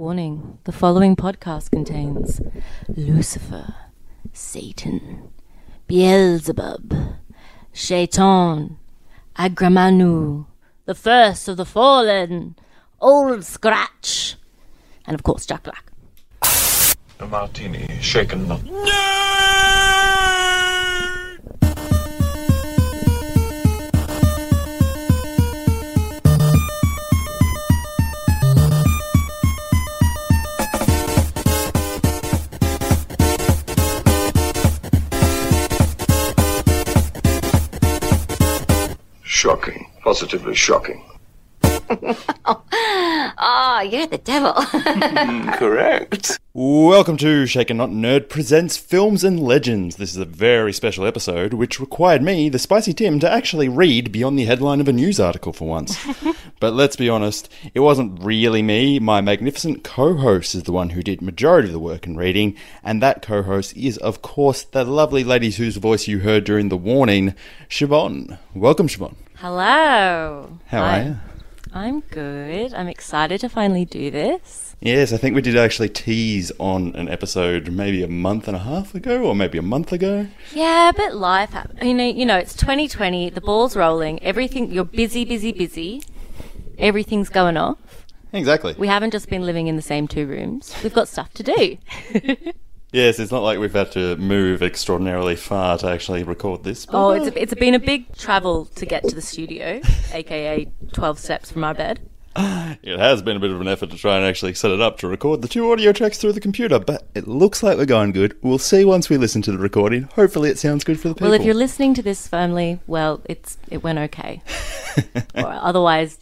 Warning the following podcast contains Lucifer, Satan, Beelzebub, Shaitan, Agramanu, the first of the fallen, Old Scratch, and of course Jack Black. A martini, shaken not. Shocking. Positively shocking. Ah, you're the devil. Correct. Welcome to Shaken Not Nerd presents Films and Legends. This is a very special episode which required me, the Spicy Tim, to actually read beyond the headline of a news article for once. but let's be honest, it wasn't really me. My magnificent co-host is the one who did majority of the work in reading, and that co-host is, of course, the lovely lady whose voice you heard during the warning, Siobhan. Welcome, Siobhan. Hello. How Hi. are you? I'm good. I'm excited to finally do this. Yes, I think we did actually tease on an episode maybe a month and a half ago, or maybe a month ago. Yeah, but life happens. You know, you know, it's 2020. The ball's rolling. Everything. You're busy, busy, busy. Everything's going off. Exactly. We haven't just been living in the same two rooms. We've got stuff to do. Yes, it's not like we've had to move extraordinarily far to actually record this. but- Oh, it's a, it's been a big travel to get to the studio, aka 12 steps from our bed. It has been a bit of an effort to try and actually set it up to record the two audio tracks through the computer, but it looks like we're going good. We'll see once we listen to the recording. Hopefully, it sounds good for the people. Well, if you're listening to this firmly, well, it's it went okay. or otherwise,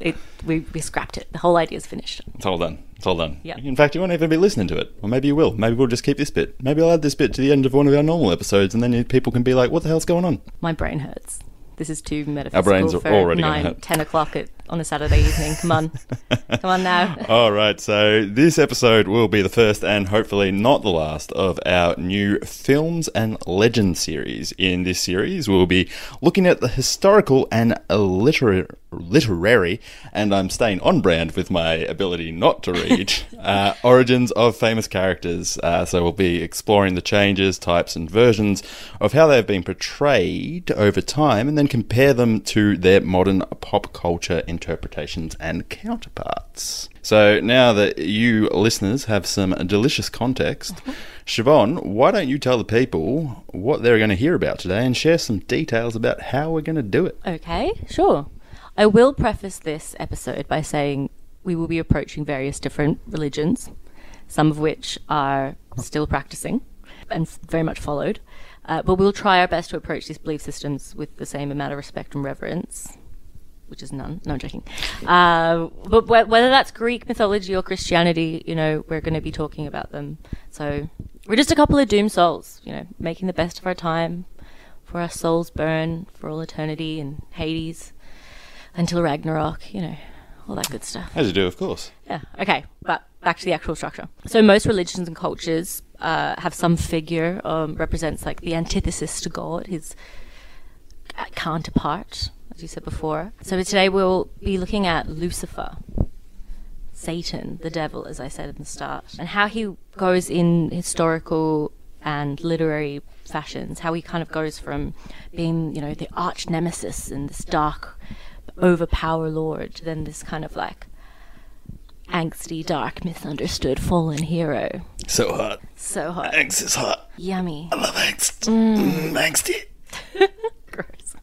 it, we, we scrapped it. The whole idea's finished. it's all done. It's all done. Yeah. In fact, you won't even be listening to it. Or maybe you will. Maybe we'll just keep this bit. Maybe I'll add this bit to the end of one of our normal episodes, and then people can be like, what the hell's going on? My brain hurts. This is too metaphysical brains are for already gonna 9, hurt. 10 o'clock at, on a Saturday evening. Come on. Come on now. All right, so this episode will be the first and hopefully not the last of our new films and legend series. In this series, we'll be looking at the historical and literary, literary and I'm staying on brand with my ability not to read, uh, origins of famous characters. Uh, so we'll be exploring the changes, types, and versions of how they've been portrayed over time and then compare them to their modern pop culture interpretations and counterparts. So now that you listeners have some delicious context, Siobhan, why don't you tell the people what they're going to hear about today and share some details about how we're going to do it? Okay, sure. I will preface this episode by saying we will be approaching various different religions, some of which are still practicing and very much followed. Uh, but we'll try our best to approach these belief systems with the same amount of respect and reverence, which is none. No, I'm joking. Uh, but wh- whether that's Greek mythology or Christianity, you know, we're going to be talking about them. So we're just a couple of doomed souls, you know, making the best of our time, for our souls burn for all eternity in Hades until Ragnarok, you know, all that good stuff. As you do, of course. Yeah. Okay. But back to the actual structure. So most religions and cultures uh, have some figure um, represents like the antithesis to God, his counterpart, as you said before. So today we'll be looking at Lucifer, Satan, the devil, as I said in the start, and how he goes in historical and literary fashions. How he kind of goes from being, you know, the arch nemesis and this dark, overpower lord, to then this kind of like angsty, dark, misunderstood, fallen hero. So hot. So hot, Angst is hot. yummy. I love angst. Mm, mm angsty. Gross.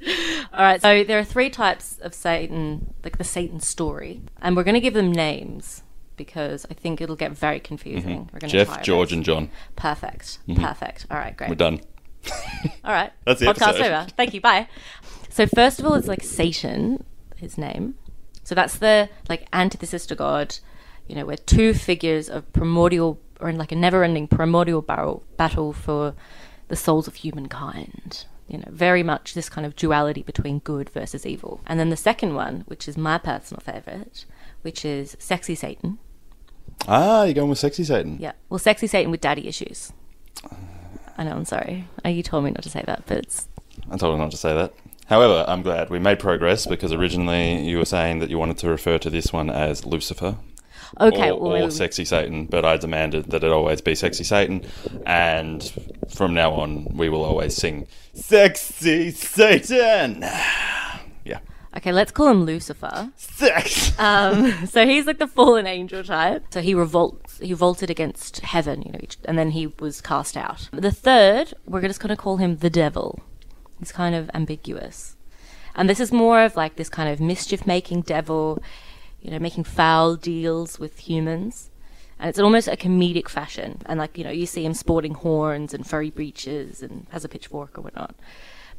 All right, so there are three types of Satan, like the Satan story, and we're going to give them names because I think it'll get very confusing. Mm-hmm. We're going to Jeff, George, and John. perfect, mm-hmm. perfect. All right, great. We're done. All right, That's the podcast episode. over. Thank you. Bye. So first of all, it's like Satan, his name. So that's the like antithesis to God. You know, we're two figures of primordial or in like a never-ending primordial barrel, battle for the souls of humankind. You know, very much this kind of duality between good versus evil. And then the second one, which is my personal favorite, which is sexy Satan. Ah, you're going with sexy Satan. Yeah, well, sexy Satan with daddy issues. I know. I'm sorry. Uh, You told me not to say that, but it's I told her not to say that. However, I'm glad we made progress because originally you were saying that you wanted to refer to this one as Lucifer. Okay, or, well, or Sexy Satan, but I demanded that it always be Sexy Satan, and from now on we will always sing Sexy Satan. Yeah, Okay, let's call him Lucifer. sex. Um, so he's like the fallen angel type. So he revolts. He revolted against heaven, you know, and then he was cast out. The third, we're just going to call him the devil. He's kind of ambiguous, and this is more of like this kind of mischief-making devil, you know, making foul deals with humans. And it's almost a comedic fashion. And like, you know, you see him sporting horns and furry breeches and has a pitchfork or whatnot.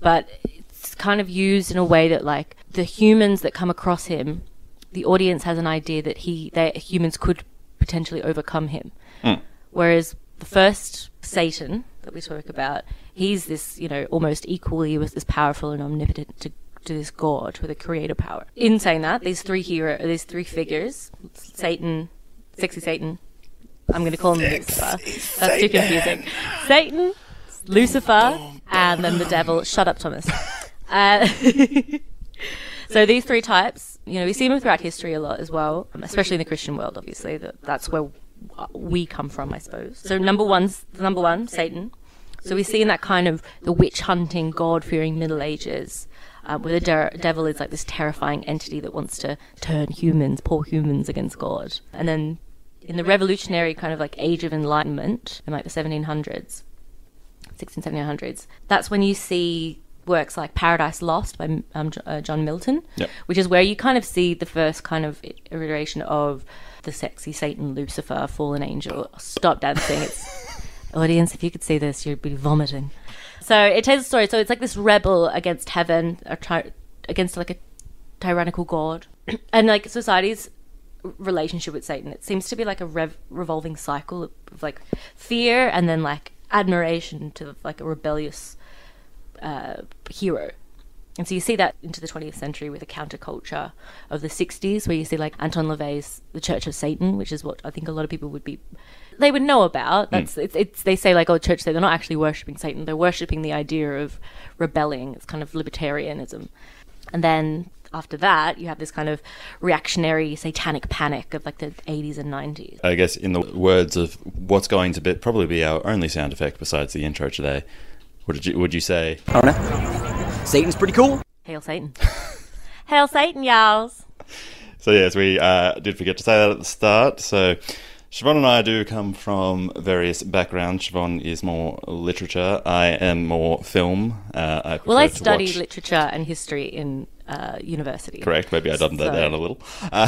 But it's kind of used in a way that like the humans that come across him, the audience has an idea that he that humans could potentially overcome him. Hmm. Whereas the first Satan that we talk about, he's this, you know, almost equally with this powerful and omnipotent to, to this god with a creator power. In saying that, these three hero, these three figures, Satan, sexy Satan, I'm going to call him Lucifer. That's too confusing. Satan, Lucifer, and then the devil. Shut up, Thomas. Uh, so these three types, you know, we see them throughout history a lot as well, um, especially in the Christian world. Obviously, that that's where we come from, I suppose. So number one's number one, Satan. So we see in that kind of the witch hunting, God fearing Middle Ages, uh, where the der- devil is like this terrifying entity that wants to turn humans, poor humans, against God. And then in the revolutionary kind of like age of enlightenment, in like the 1700s, 16, 1700s, that's when you see works like Paradise Lost by um, uh, John Milton, Yep. which is where you kind of see the first kind of iteration of the sexy Satan, Lucifer, fallen angel. Stop dancing. It's audience, if you could see this, you'd be vomiting. So it tells a story. So it's like this rebel against heaven, or ty- against like a tyrannical god, and like society's relationship with Satan. It seems to be like a rev- revolving cycle of, of like fear and then like admiration to like a rebellious uh, hero. And so you see that into the 20th century with the counterculture of the 60s, where you see like Anton LaVey's The Church of Satan, which is what I think a lot of people would be, they would know about. That's it's, it's they say like oh church, say they're not actually worshiping Satan, they're worshiping the idea of rebelling. It's kind of libertarianism. And then after that, you have this kind of reactionary satanic panic of like the 80s and 90s. I guess in the words of what's going to be probably be our only sound effect besides the intro today. What did you would you say? I don't know. Satan's pretty cool. Hail Satan. Hail Satan, y'alls. So yes, we uh, did forget to say that at the start. So Siobhan and I do come from various backgrounds. Siobhan is more literature. I am more film. Uh, I Well, I studied watch- literature and history in uh, university. Correct. Maybe I dumbed that down a little. Uh,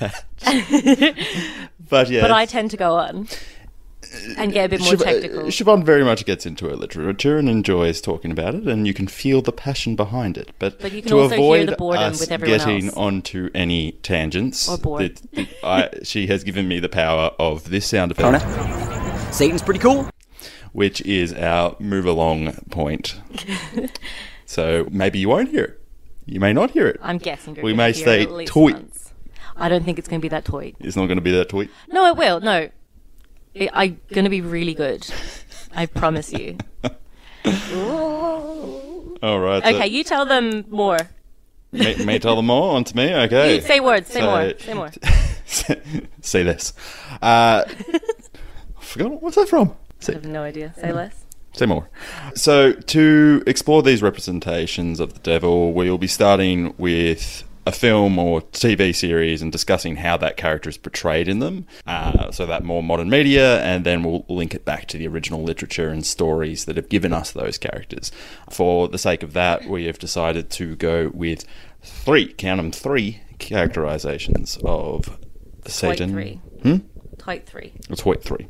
but yeah, But I tend to go on and get a bit more Siobhan- uh, technical. Siobhan very much gets into her literature and enjoys talking about it, and you can feel the passion behind it. But, But you can to also hear avoid the boredom us with getting else. onto any tangents, Or bored. the- the- I, she has given me the power of this sound effect, know. Satan's pretty cool. which is our move along point. so maybe you won't hear it. You may not hear it. I'm guessing We may hear say it at toy. once. I don't think it's going to be that toy. It's not going to be that tweet. No, it will. No. It, I'm going to be really good. I promise you. All right. so- Okay, you tell them more. me, me tell them more on to me. Okay. You say words. Say So- more. Say more. say this. Uh, I forgot what's that from. I have no idea. Say less. say more. So to explore these representations of the devil, we'll be starting with a film or TV series and discussing how that character is portrayed in them. Uh, so that more modern media, and then we'll link it back to the original literature and stories that have given us those characters. For the sake of that, we have decided to go with three, count them, three characterizations of Satan. three. Hmm? Type three. It's Hoyt three.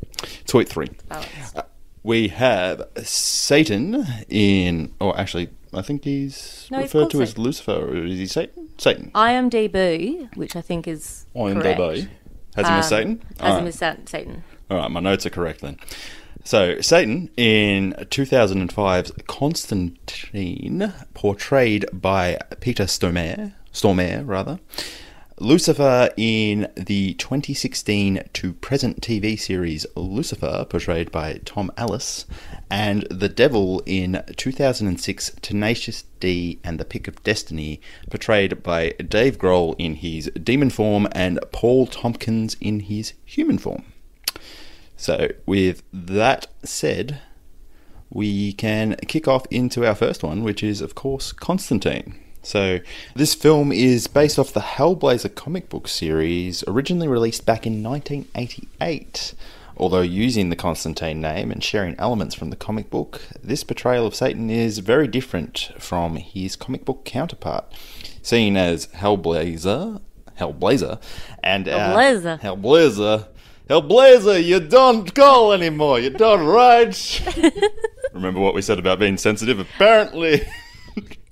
Hoyt three. Balance. We have Satan in, or actually, I think he's No, referred called to as Lucifer, or is he Satan? Satan. IMDb, which I think is IMDb. correct, Has him as um, Satan? Has him as Sa- Satan. All right, my notes are correct then. So, Satan in 2005's Constantine, portrayed by Peter Stormare, Stormare rather. Lucifer in the 2016 to present TV series Lucifer, portrayed by Tom Ellis. and the devil in 2006 Tenacious D and the Pick of Destiny, portrayed by Dave Grohl in his demon form and Paul Tompkins in his human form. So, with that said, we can kick off into our first one, which is, of course, Constantine. So, this film is based off the Hellblazer comic book series, originally released back in 1988. Although using the Constantine name and sharing elements from the comic book, this portrayal of Satan is very different from his comic book counterpart. Seen as Hellblazer, Hellblazer, and uh, Hellblazer. Hellblazer, Hellblazer, you don't call anymore, you don't write. Remember what we said about being sensitive? Apparently,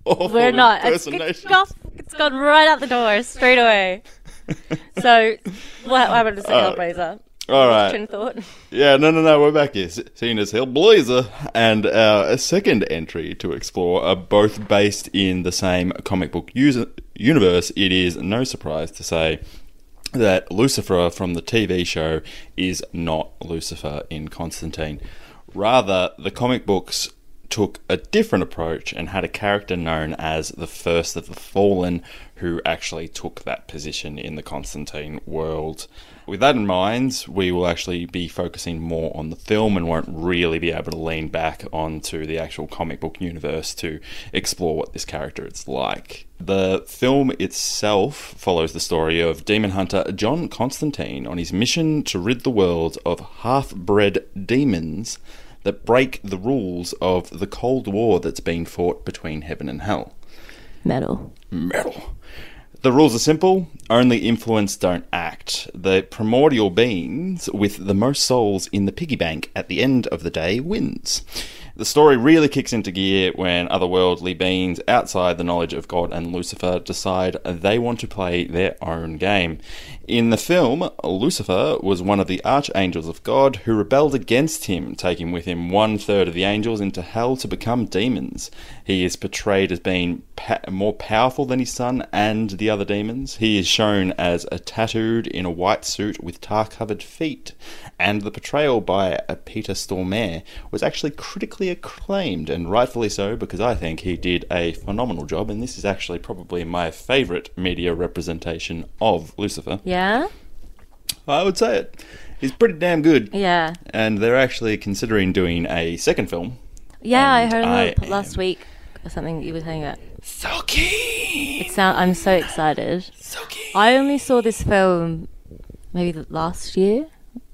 awful We're not. It's, it's, it's gone right out the door straight away. So, what happened to say. Hellblazer? All right. Train thought. Yeah, no, no, no, we're back here. S- Seen as Hellblazer, and our second entry to explore are both based in the same comic book user- universe. It is no surprise to say that Lucifer from the TV show is not Lucifer in Constantine. Rather, the comic books took a different approach and had a character known as the First of the Fallen who actually took that position in the Constantine world. With that in mind, we will actually be focusing more on the film and won't really be able to lean back onto the actual comic book universe to explore what this character is like. The film itself follows the story of demon hunter John Constantine on his mission to rid the world of half bred demons that break the rules of the Cold War that's been fought between heaven and hell. Metal. Metal. The rules are simple only influence, don't act. The primordial beings with the most souls in the piggy bank at the end of the day wins. The story really kicks into gear when otherworldly beings outside the knowledge of God and Lucifer decide they want to play their own game. In the film, Lucifer was one of the archangels of God who rebelled against him, taking with him one third of the angels into hell to become demons. He is portrayed as being pa- more powerful than his son and the other demons. He is shown as a tattooed in a white suit with tar-covered feet, and the portrayal by uh, Peter Stormare was actually critically acclaimed, and rightfully so, because I think he did a phenomenal job, and this is actually probably my favourite media representation of Lucifer. Yeah? I would say it. He's pretty damn good. Yeah. And they're actually considering doing a second film. Yeah, I heard I last am- week or something you were saying that. So keen! It sound, I'm so excited. So keen! I only saw this film maybe the last year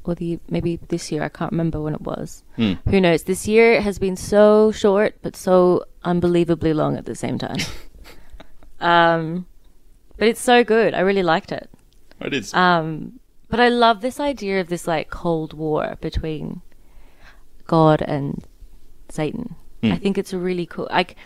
or the maybe this year. I can't remember when it was. Hmm. Who knows? This year has been so short but so unbelievably long at the same time. um, but it's so good. I really liked it. It is. Um, but I love this idea of this like cold war between God and Satan. I think it's a really cool like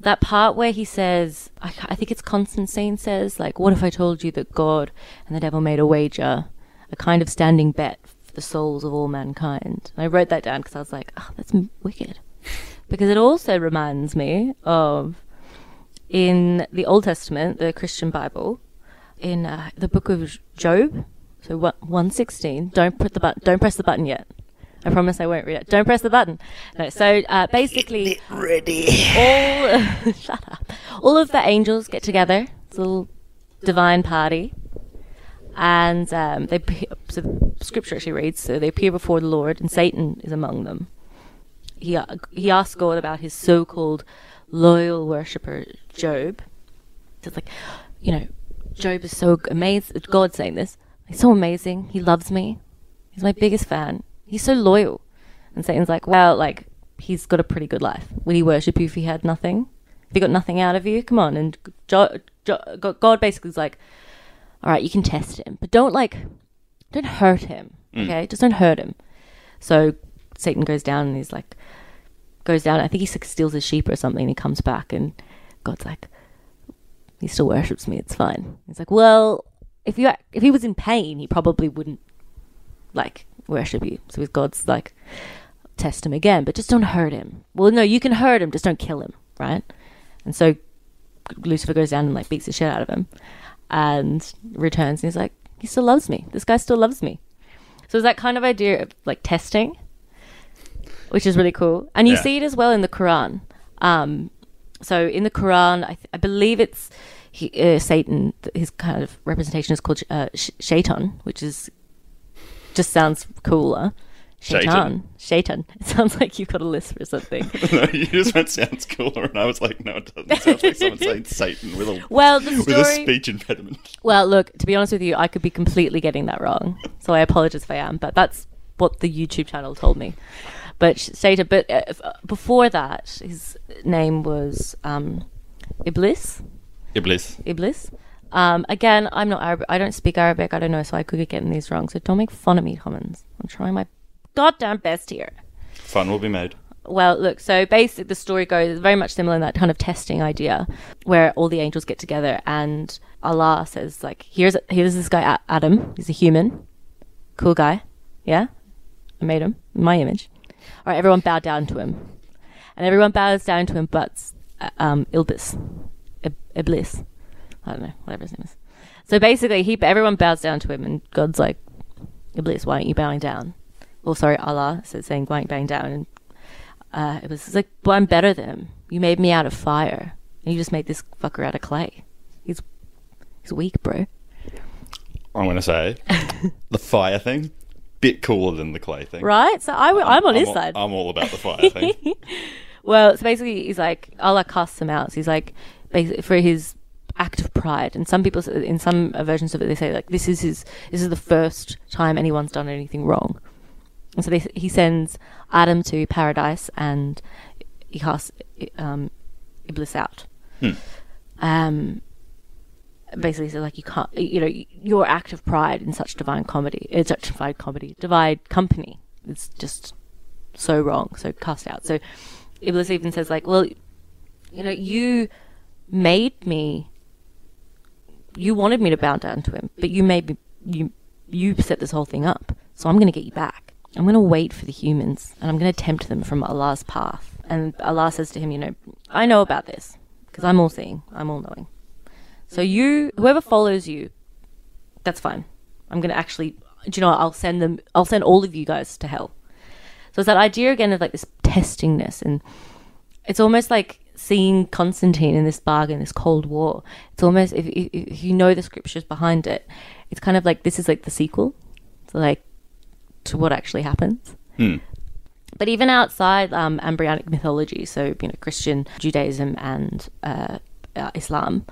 that part where he says, I, I think it's Constantine says, like, what if I told you that God and the devil made a wager, a kind of standing bet for the souls of all mankind? And I wrote that down because I was like, oh, that's wicked. because it also reminds me of in the Old Testament, the Christian Bible, in uh, the book of Job, so 116, don't put the but- don't press the button yet. I promise I won't read it. Don't press the button. No, so uh, basically, all shut up. All of the angels get together. It's a little divine party, and um, they so the scripture actually reads so they appear before the Lord, and Satan is among them. He uh, he asks God about his so-called loyal worshipper Job. It's like, you know, Job is so amazing. God's saying this. He's so amazing. He loves me. He's my biggest fan. He's so loyal. And Satan's like, well, like, he's got a pretty good life. Would he worship you if he had nothing? If he got nothing out of you? Come on. And jo- jo- God- basically is like, all right, you can test him, but don't, like, don't hurt him. Mm. Okay? Just don't hurt him. So Satan goes down and he's like, goes down. I think he like, steals his sheep or something. And he comes back and God's like, he still worships me. It's fine. He's like, well, if you if he was in pain, he probably wouldn't like worship you. So his God's like, test him again, but just don't hurt him. Well, no, you can hurt him, just don't kill him, right? And so Lucifer goes down and like beats the shit out of him, and returns. And he's like, he still loves me. This guy still loves me. So it's that kind of idea of like testing, which is really cool. And you Yeah. see it as well in the Quran. Um, so in the Quran, I, th- I believe it's he, uh, Satan. His kind of representation is called uh, sh- Shaitan, which is just sounds cooler. Shaitan. Shaitan. It sounds like you've got a list or something. no, you just went sounds cooler, and I was like, no, it doesn't. It sounds like someone saying Satan with a Well, the with a speech impediment. Well, look, to be honest with you, I could be completely getting that wrong. So I apologize if I am, but that's what the YouTube channel told me. But sh- Satan, but uh, before that, his name was um, Iblis. Iblis. Iblis. Um, again, I'm not Arabic. I don't speak Arabic. I don't know, so I could be getting these wrong. So don't make fun of me, Commons. I'm trying my goddamn best here. Fun will be made. Well, look, so basically the story goes very much similar in that kind of testing idea where all the angels get together and Allah says, like, here's here's this guy Adam. He's a human. Cool guy. Yeah? I made him my image. All right, everyone bow down to him. And everyone bows down to him but uh, um, Ilbis. Ib- Iblis. I don't know, whatever his name is. So basically, he everyone bows down to him, and God's like, Iblis, why aren't you bowing down? Well, sorry, Allah says saying, why aren't you bowing down? And uh, it was like, well, I'm better than him. You made me out of fire, and you just made this fucker out of clay. He's he's weak, bro. I'm to say the fire thing, bit cooler than the clay thing. Right? So I, am on his all, side. I'm all about the fire thing. Well, so basically, he's like Allah casts him out. So he's like basically for his act of pride. And some people, in some uh, versions of it, they say like this is his. This is the first time anyone's done anything wrong. And so they, he sends Adam to paradise, and he casts um, Iblis out. Um, basically, so like you can't, you know, your act of pride in such divine comedy, in such divine comedy, divine company, is just so wrong, so cast out. So Iblis even says like, well, you know, you made me, you wanted me to bow down to him, but you made me, you, you set this whole thing up. So I'm going to get you back. I'm going to wait for the humans and I'm going to tempt them from Allah's path. And Allah says to him, you know, I know about this because I'm all seeing, I'm all knowing. So you, whoever follows you, that's fine. I'm going to actually, do you know? I'll send them, I'll send all of you guys to hell. So it's that idea again of like this testingness, and it's almost like seeing Constantine in this bargain, this Cold War. It's almost if, if, if you know the scriptures behind it, it's kind of like this is like the sequel, so like to what actually happens. But even outside um, Abrahamic mythology, so you know Christian, Judaism, and uh, uh, Islam,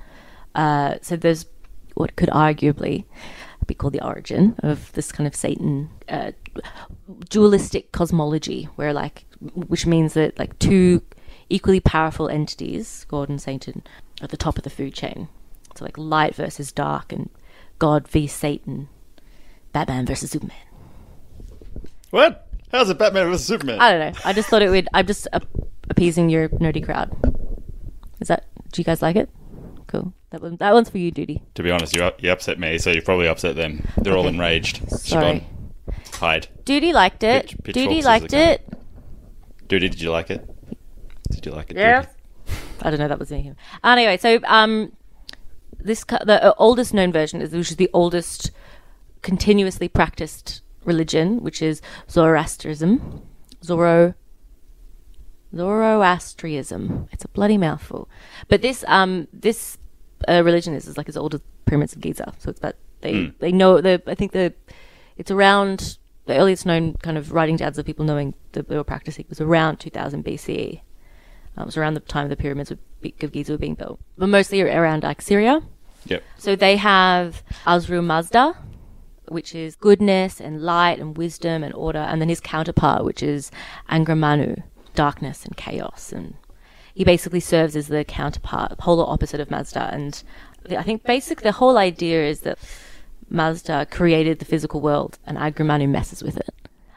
uh, so there's what could arguably be called the origin of this kind of Satan uh, dualistic cosmology, where like, which means that like two equally powerful entities, God and Satan, at the top of the food chain. So like light versus dark, and God v Satan, Batman versus Superman. what? How's it Batman vs Superman? I don't know. I just thought it would. I'm just appeasing your nerdy crowd. Is that? Do you guys like it? Cool. That one. That one's for you, Duty. to be honest, you, you upset me, so you probably upset them. They're all enraged. Sorry. Siobhan, hide. Duty liked it. Pitch- Duty liked it. Duty, did you like it? Did you like it? Yes. Duty? I don't know. That was me. Anyway, so um, this co- the uh, oldest known version is which is the oldest continuously practiced religion, which is Zoroastrianism. Zoro. Zoroastrianism. It's a bloody mouthful. But this um this uh, religion is, is like as old as pyramids of Giza. So it's about they they know the I think the it's around the earliest known kind of writing downs of people knowing that they were practicing was around 2000 BCE. Uh, it was around the time the pyramids of Giza were being built, but mostly around like Syria. Yep. So they have Ahura Mazda, which is goodness and light and wisdom and order, and then his counterpart, which is Angramanu, darkness and chaos. And he basically serves as the counterpart, polar opposite of Mazda. And I think basically the whole idea is that Mazda created the physical world, and Angra Manu messes with it.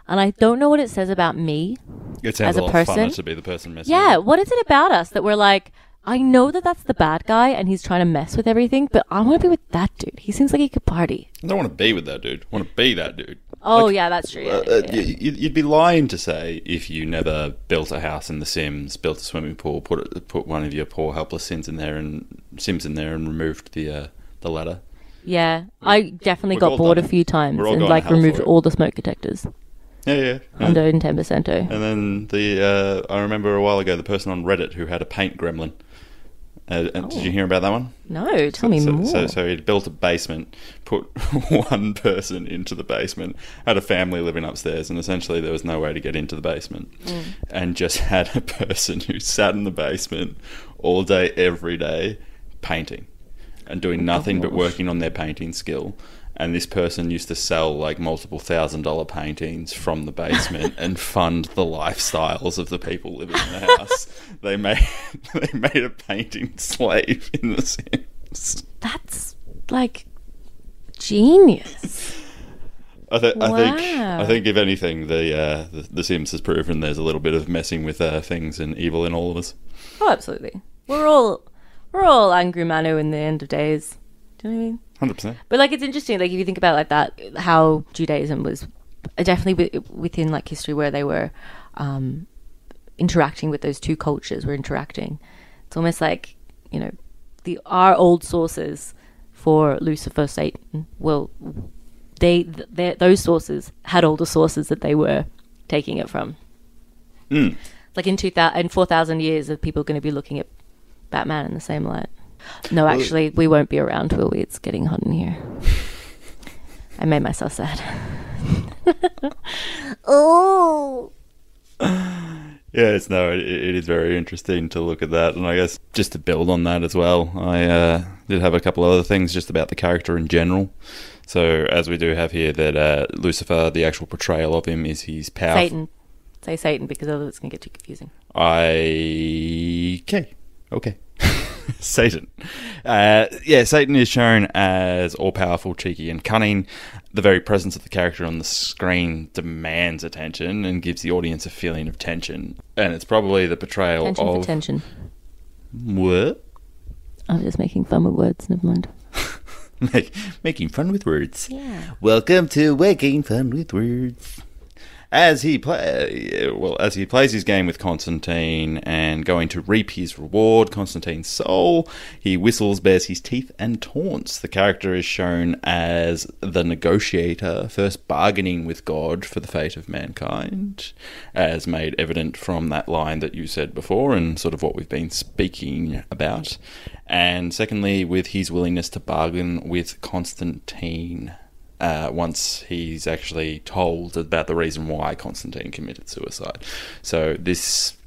And I don't know what it says about me It sounds As a lot person? funner to be the person messing. yeah, what is it about us that we're like, I know that that's the bad guy and he's trying to mess with everything, but I want to be with that dude. He seems like he could party. I don't want to be with that dude. I want to be that dude. Oh, Like, yeah, that's true. Yeah, Uh, yeah, uh, yeah. You'd be lying to say if you never built a house in The Sims, built a swimming pool, put it, put one of your poor helpless Sims in there and Sims in there, and removed the uh, the ladder. Yeah, I definitely we've got bored a done few times and like removed all the smoke detectors. Yeah, yeah. yeah. Hondo and Tempercento. And then the uh, I remember a while ago the person on Reddit who had a paint gremlin. Uh, and Did you hear about that one? No, tell me so, more. So, so he'd built a basement, put one person into the basement, had a family living upstairs, and essentially there was no way to get into the basement, Mm. and just had a person who sat in the basement all day, every day, painting, and doing nothing but working on their painting skill. And this person used to sell like multiple thousand dollar paintings from the basement and fund the lifestyles of the people living in the house. they made they made a painting slave in the Sims. That's like genius. I, th- I think I think if anything, the, uh, the the Sims has proven there's a little bit of messing with uh, things and evil in all of us. Oh, absolutely. We're all we're all Angra Manu in the end of days. Do you know what I mean? Hundred percent. But like, it's interesting. Like, if you think about like that, how Judaism was definitely within like history where they were um, interacting with those two cultures. Were interacting. It's almost like you know, the our old sources for Lucifer, Satan. Well, they th- those sources had all the sources that they were taking it from. Mm. Like in two thousand, in four thousand years, are people going to be looking at Batman in the same light? No, actually, we won't be around, will we? It's getting hot in here. I made myself sad. oh. Yeah, it's no, it, it is very interesting to look at that, and I guess just to build on that as well, I uh, did have a couple other things just about the character in general. So, as we do have here, that uh, Lucifer, the actual portrayal of him is he's powerful. Satan. Say Satan because otherwise it's going to get too confusing. I okay, okay. Satan. Uh, yeah, Satan is shown as all powerful, cheeky, and cunning. The very presence of the character on the screen demands attention and gives the audience a feeling of tension. And it's probably the portrayal Tension of tension. what? I'm just making fun with words. Never mind. Make, making fun with words. Yeah. Welcome to Making Fun with Words. As he play, uh, well, as he plays his game with Constantine and going to reap his reward, Constantine's soul, he whistles, bares his teeth, and taunts. The character is shown as the negotiator, first bargaining with God for the fate of mankind, as made evident from that line that you said before, and sort of what we've been speaking about. And secondly, with his willingness to bargain with Constantine uh, once he's actually told about the reason why Constantine committed suicide. So this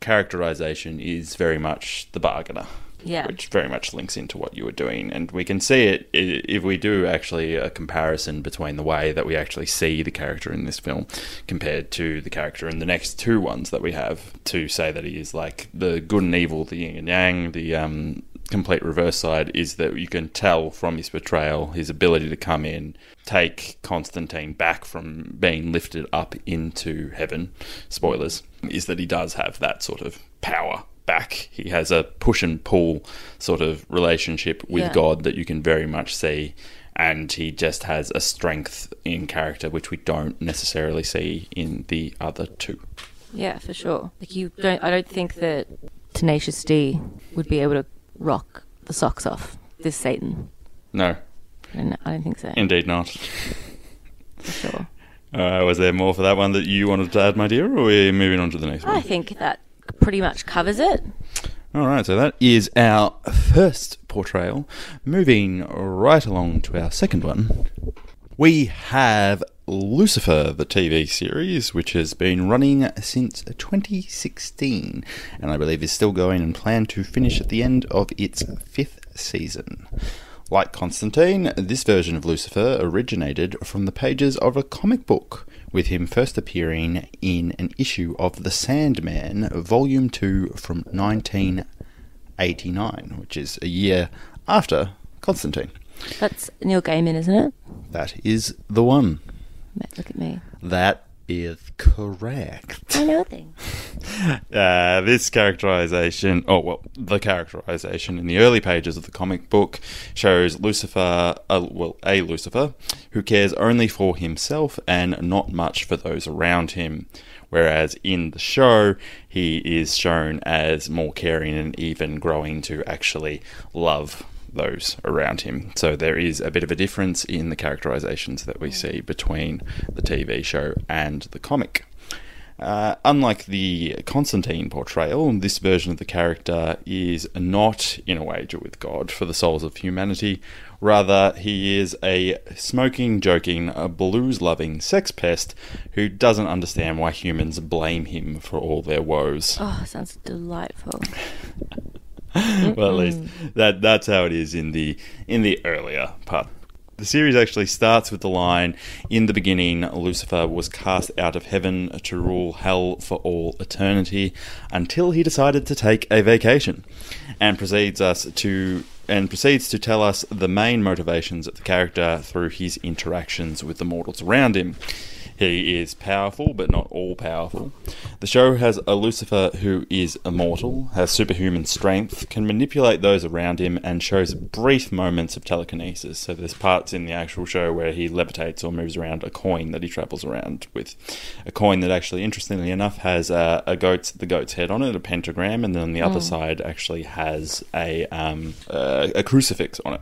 characterization is very much the bargainer. Yeah. Which very much links into what you were doing. And we can see it if we do actually a comparison between the way that we actually see the character in this film compared to the character in the next two ones that we have to say that he is like the good and evil, the yin and yang, the um, complete reverse side is that you can tell from his portrayal, his ability to come in, take Constantine back from being lifted up into heaven. Spoilers is that he does have that sort of power back. He has a push and pull sort of relationship with Yeah. God that you can very much see. And he just has a strength in character which we don't necessarily see in the other two. Yeah, for sure. Like you don't. I don't think that Tenacious D would be able to rock the socks off this Satan. No, I don't, I don't think so. indeed not. For sure. Uh, was there more for that one that you wanted to add, my dear, or are we moving on to the next one? I think that pretty much covers it. All right, so that is our first portrayal. Moving right along to our second one, we have Lucifer, the TV series, which has been running since 2016, and I believe is still going and planned to finish at the end of its fifth season. Like Constantine, this version of Lucifer originated from the pages of a comic book, with him first appearing in an issue of The Sandman, Volume 2 from 1989, which is a year after Constantine. That's Neil Gaiman, isn't it? That is the one. Look at me. That is correct. I know things. Uh, this characterization, oh well, the characterization in the early pages of the comic book shows Lucifer, uh, well, a Lucifer, who cares only for himself and not much for those around him. Whereas in the show, he is shown as more caring and even growing to actually love those around him. So there is a bit of a difference in the characterizations that we see between the TV show and the comic. Uh, unlike the Constantine portrayal, this version of the character is not in a wager with God for the souls of humanity. Rather, he is a smoking, joking, blues loving sex pest who doesn't understand why humans blame him for all their woes. Oh, sounds delightful. well, at least that that's how it is in the in the earlier part. The series actually starts with the line In the beginning, Lucifer was cast out of heaven to rule hell for all eternity until he decided to take a vacation and proceeds us to and proceeds to tell us the main motivations of the character through his interactions with the mortals around him. He is powerful, but not all powerful. The show has a Lucifer who is immortal, has superhuman strength, can manipulate those around him, and shows brief moments of telekinesis. So there's parts in the actual show where he levitates or moves around a coin that he travels around with. A coin that actually, interestingly enough, has uh, a goat's the goat's head on it, a pentagram, and then on the other side actually has a um, uh, a crucifix on it.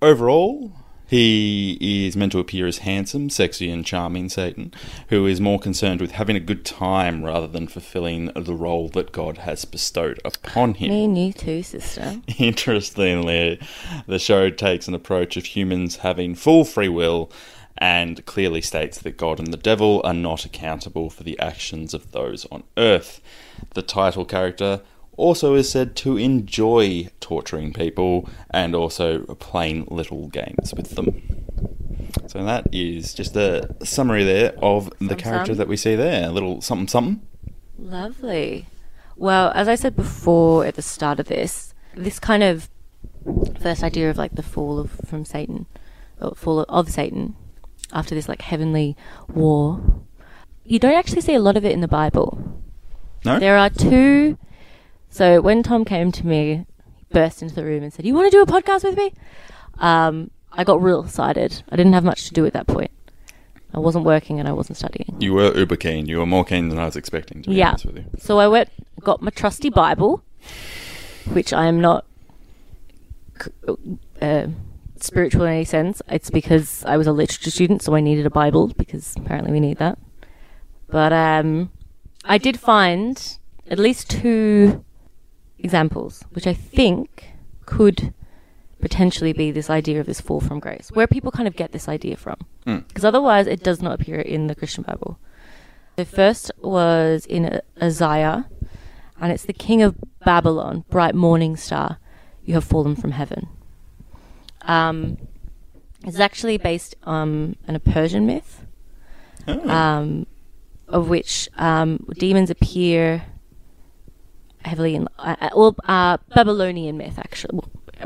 Overall, he is meant to appear as handsome, sexy, and charming Satan, who is more concerned with having a good time rather than fulfilling the role that God has bestowed upon him. Me and you too, sister. Interestingly, the show takes an approach of humans having full free will and clearly states that God and the devil are not accountable for the actions of those on earth. The title character also is said to enjoy torturing people and also playing little games with them. So that is just a summary there of the Some character some. that we see there. A little something something. Lovely. Well, as I said before at the start of this, this kind of first idea of like the fall of from Satan, or fall of Satan, after this like heavenly war, you don't actually see a lot of it in the Bible. No? There are two. So when Tom came to me, burst into the room and said, "You want to do a podcast with me?" Um, I got real excited. I didn't have much to do at that point. I wasn't working and I wasn't studying. You were uber keen. You were more keen than I was expecting, to be Yeah. honest with you. So I went, got my trusty Bible, which I am not uh, spiritual in any sense. It's because I was a literature student, so I needed a Bible because apparently we need that. But um, I did find at least two examples, which I think could potentially be this idea of this fall from grace, where people kind of get this idea from. Because otherwise, it does not appear in the Christian Bible. The first was in Isaiah, and it's the king of Babylon, bright morning star, you have fallen from heaven. Um, it's actually based um, on a Persian myth, Oh. um, of which um, demons appear heavily in, uh, uh, well, uh, Babylonian myth actually,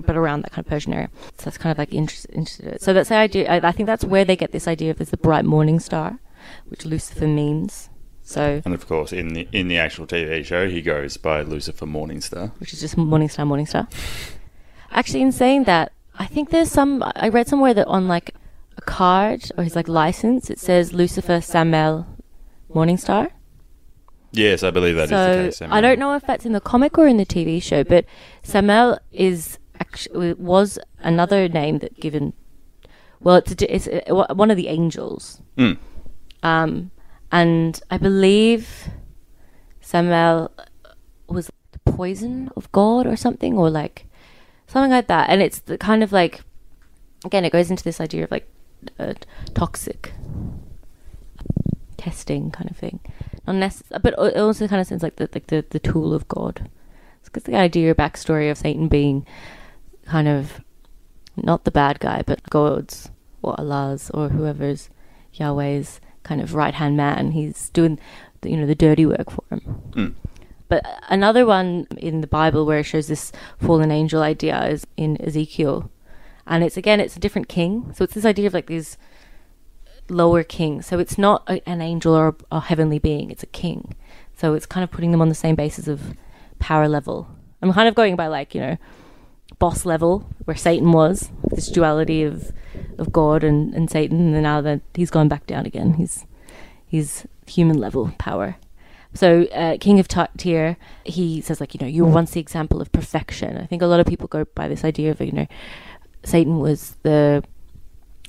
but around that kind of Persian area. So that's kind of like interest, interested. So that's the idea. I, I think that's where they get this idea of this the bright morning star, which Lucifer means. So And of course, in the in the actual TV show, he goes by Lucifer Morningstar. which is just Morningstar, Morningstar. Actually, in saying that, I think there's some. I read somewhere that on like a card or his like license, it says Lucifer Samael Morningstar. Yes, I believe that is the case. so I don't know if that's in the comic or in the TV show, but Samael is actually was another name that given. Well, it's, a, it's a, one of the angels. Mm. Um, and I believe Samuel was the poison of God or something, or like something like that. And it's the kind of like, again, it goes into this idea of like uh, toxic testing kind of thing. Necess- but it also kind of sounds like the like the, the tool of God. It's the idea or backstory of Satan being kind of not the bad guy, but God's or Allah's or whoever's Yahweh's kind of right hand man. He's doing, the, you know, the dirty work for him. Mm. But another one in the Bible where it shows this fallen angel idea is in Ezekiel, and it's again it's a different king. So it's this idea of like these lower king. So it's not a, an angel or a, a heavenly being; it's a king. So it's kind of putting them on the same basis of power level. I'm kind of going by like you know boss level where Satan was, this duality of of God and, and Satan, and now that he's gone back down again, he's he's human level power. So, uh, King of Ta- Tyre, he says, like, you know, you were once the example of perfection. I think a lot of people go by this idea of, you know, Satan was the,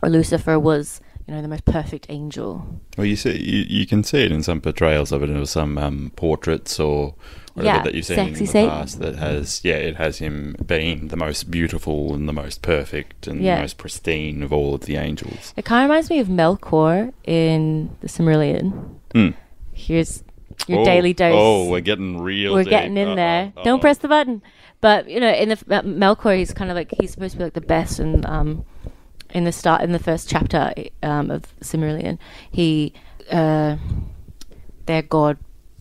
or Lucifer was, you know, the most perfect angel. Well, you see, you, you can see it in some portrayals of it, in some um, portraits or whatever Yeah, that you've seen in the Satan. past. That has, yeah, it has him being the most beautiful and the most perfect and Yeah. the most pristine of all of the angels. It kind of reminds me of Melkor in the Silmarillion. Hmm. Here's your oh, daily dose. Oh, we're getting real. We're deep. getting in Uh-oh, there. uh-oh. Don't press the button. But you know, in the uh, Melkor, he's kind of like he's supposed to be like the best, and um, in the start, in the first chapter um, of Silmarillion, he, uh, their god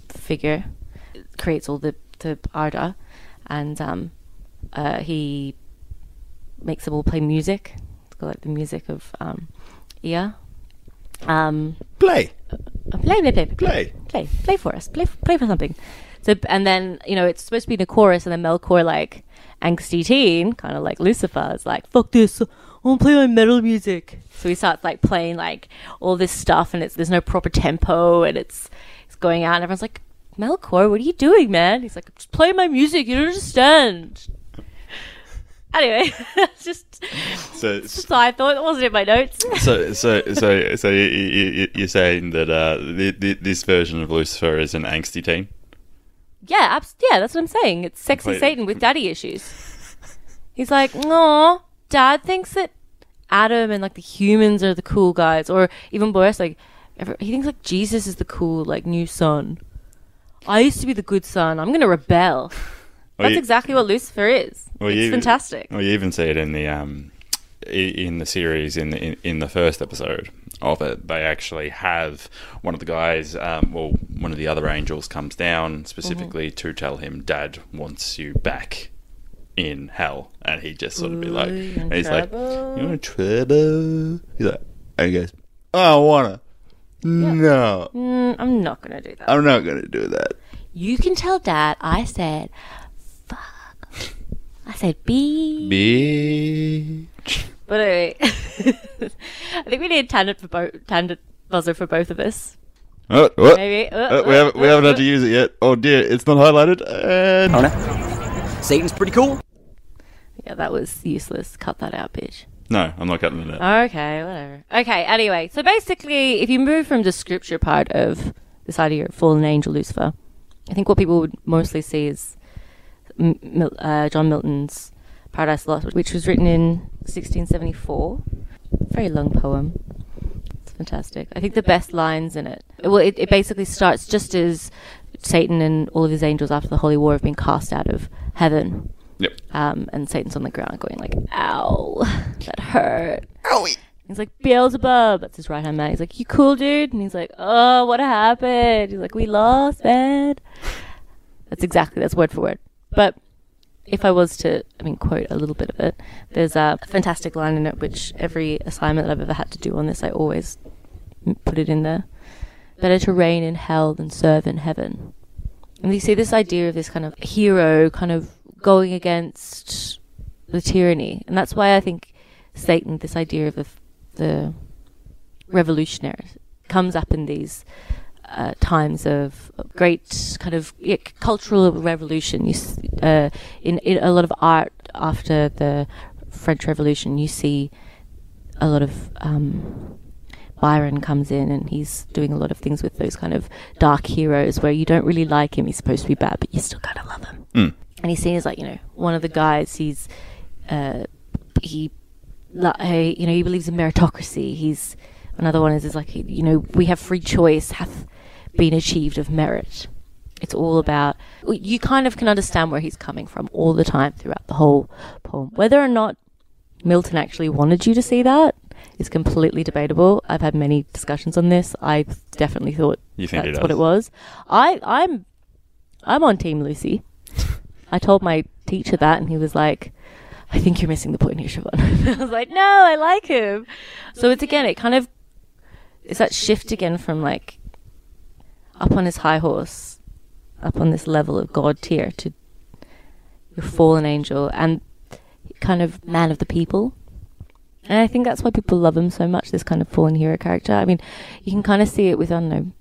figure, creates all the the Arda, and um, uh, he makes them all play music. It's got like the music of um, Ea. Um, Play, uh, play, play, play, play. play, play for us, play, f- play for something. So, and then you know it's supposed to be the chorus, and then Melkor, like angsty teen, kind of like Lucifer, is like, "Fuck this, want to play my metal music." So he starts like playing like all this stuff, and it's there's no proper tempo, and it's it's going out, and everyone's like, "Melkor, what are you doing, man?" He's like, "Just play my music, you don't understand." Anyway, that's just So, just I thought it wasn't in my notes. so, so, so, so you, you, you're saying that uh, the, the, this version of Lucifer is an angsty teen? Yeah, abs- yeah, that's what I'm saying. It's sexy Wait. Satan with daddy issues. He's like, no, dad thinks that Adam and like the humans are the cool guys, or even worse, like he thinks like Jesus is the cool like new son. I used to be the good son. I'm gonna rebel. Well, That's you- exactly what Lucifer is. Well, it's you- fantastic. Well, you even see it in the um, in the series in the in, in the first episode of it. They actually have one of the guys, um, well, one of the other angels comes down specifically Mm-hmm. to tell him, "Dad wants you back." In hell, and he just sort of be like, Ooh, you in and he's like, "You're in trouble." He's like, and he goes, "I don't wanna." No, Mm, I'm not gonna do that. I'm not gonna do that. you can tell dad I said, fuck. I said, be. Bitch. But anyway, I think we need a tangent for both tangent buzzer for both of us. Oh, what? Maybe uh, Uh, we uh, haven't we haven't had to use it yet. Oh dear, it's not highlighted. And Oh no. Satan's pretty cool. Yeah, that was useless. Cut that out, bitch. no, I'm not cutting it out. Okay, whatever. Okay, anyway, so basically, if you move from the scripture part of this idea of fallen angel Lucifer, I think what people would mostly see is M- Mil- uh, John Milton's Paradise Lost, which was written in 1674. Very long poem. It's fantastic. I think the best lines in it. Well, it, it basically starts just as Satan and all of his angels after the Holy War have been cast out of heaven. Yep. Um, and Satan's on the ground going like, "Ow, that hurt." Owie. He's like Beelzebub. That's his right hand man. He's like, "You cool, dude?" And he's like, "Oh, what happened?" He's like, "We lost, man." That's exactly that's word for word. But if I was to, I mean, quote a little bit of it, there's a fantastic line in it which every assignment that I've ever had to do on this, I always put it in there. Better to reign in hell than serve in heaven. And you see this idea of this kind of hero kind of going against the tyranny. And that's why I think Satan, this idea of the, the revolutionary, comes up in these uh, times of great kind of yeah, cultural revolution. You, uh, in, in a lot of art after the French Revolution, you see a lot of um, Byron comes in and he's doing a lot of things with those kind of dark heroes where you don't really like him. He's supposed to be bad, but you still kind of love him. Mm. And he's seen as like you know one of the guys. He's uh, he li- uh, you know he believes in meritocracy. He's another one is is like you know we have free choice hath been achieved of merit. It's all about you kind of can understand where he's coming from all the time throughout the whole poem. Whether or not Milton actually wanted you to see that is completely debatable. I've had many discussions on this. I definitely thought You think that's what it was. I I'm I'm on Team Lucy. I told my teacher that, and he was like, "I think you're missing the point here, Siobhan." I was like, "No, I like him." So it's again, it kind of it's that shift again from like up on his high horse, up on this level of God tier to your fallen angel and kind of man of the people. And I think that's why people love him so much, this kind of fallen hero character. I mean, you can kind of see it with, I don't know,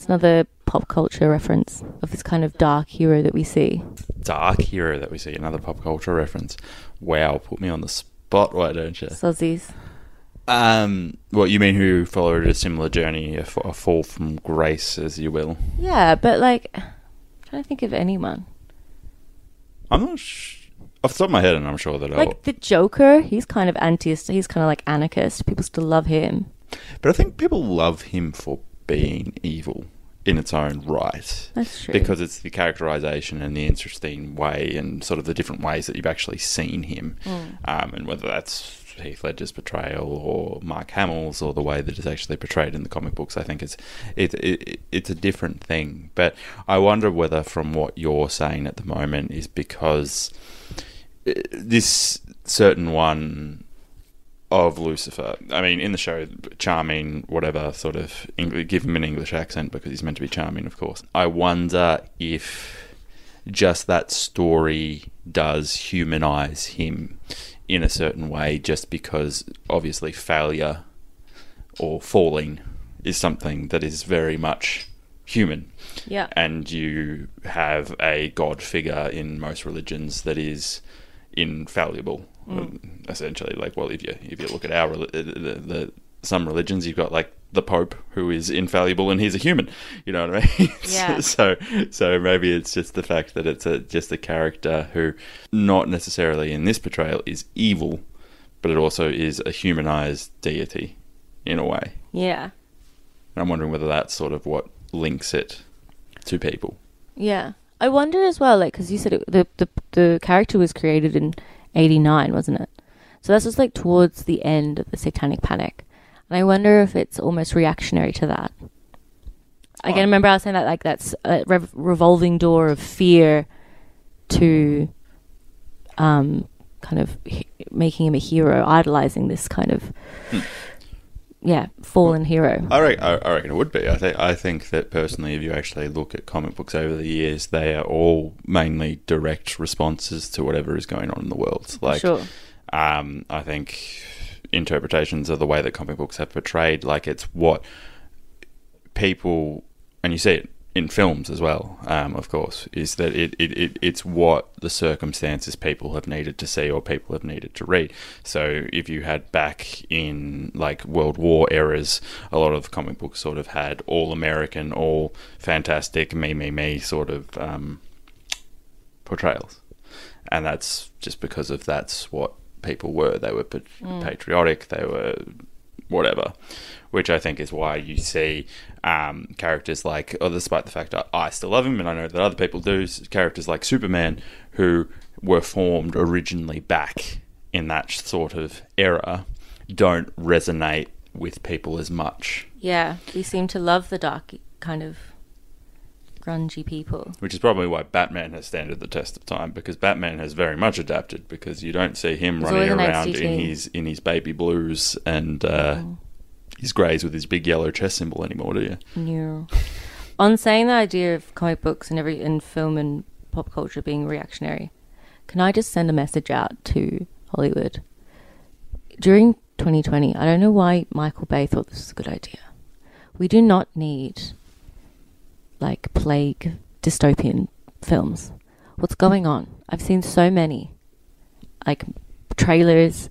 It's another pop culture reference of this kind of dark hero that we see. Dark hero that we see, another pop culture reference. Wow, put me on the spot, why don't you? Sozzies. Um, what you mean? Who followed a similar journey, a, f- a fall from grace, as you will? Yeah, but like, I'm trying to think of anyone. I'm not sh- off the top of my head, and I'm sure that I'll. Like the Joker, he's kind of anti. He's kind of like anarchist. People still love him. But I think people love him for being evil in its own right. That's true. Because it's the characterization and the interesting way and sort of the different ways that you've actually seen him. Mm. Um, and whether that's Heath Ledger's portrayal or Mark Hamill's or the way that it's actually portrayed in the comic books, I think it's it, it, it's a different thing. But I wonder whether from what you're saying at the moment is because uh, this certain one of Lucifer. I mean, in the show, charming, whatever sort of English, give him an English accent because he's meant to be charming, of course. I wonder if just that story does humanize him in a certain way, just because obviously failure or falling is something that is very much human yeah. and you have a god figure in most religions that is infallible um, essentially like well if you if you look at our the, the, the some religions you've got like the pope who is infallible and he's a human you know what i mean Yeah. so so maybe it's just the fact that it's a just a character who not necessarily in this portrayal is evil but it also is a humanized deity in a way Yeah. and i'm wondering whether that's sort of what links it to people Yeah. I wonder as well, like, because you said it, the, the the character was created in '89, wasn't it? So that's just like towards the end of the Satanic Panic, and I wonder if it's almost reactionary to that. Again, Oh. remember I was saying that like that's a rev- revolving door of fear to, um, kind of he- making him a hero, idolizing this kind of, yeah, fallen hero. I reckon, I I reckon it would be. I think I think that personally, if you actually look at comic books over the years, they are all mainly direct responses to whatever is going on in the world. Like, sure. um, I think interpretations of the way that comic books have portrayed, like it's what people, and you see it in films as well, um, of course, is that it, it, it it's what the circumstances people have needed to see or people have needed to read. So if you had back in like World War eras, a lot of comic books sort of had all American, all fantastic, me, me, me sort of um, portrayals. And that's just because of that's what people were. They were pat- patriotic, they were whatever, which I think is why you see um, characters like, oh, despite the fact I still love him and I know that other people do, characters like Superman who were formed originally back in that sort of era don't resonate with people as much. Yeah, we seem to love the dark kind of grungy people. Which is probably why Batman has standed the test of time because Batman has very much adapted because you don't see him He's running around in his in his baby blues and uh, his greys with his big yellow chess symbol anymore, do you? No. On saying the idea of comic books and every and film and pop culture being reactionary, can I just send a message out to Hollywood? During 2020, I don't know why Michael Bay thought this was a good idea. We do not need like plague dystopian films. What's going on? I've seen so many like trailers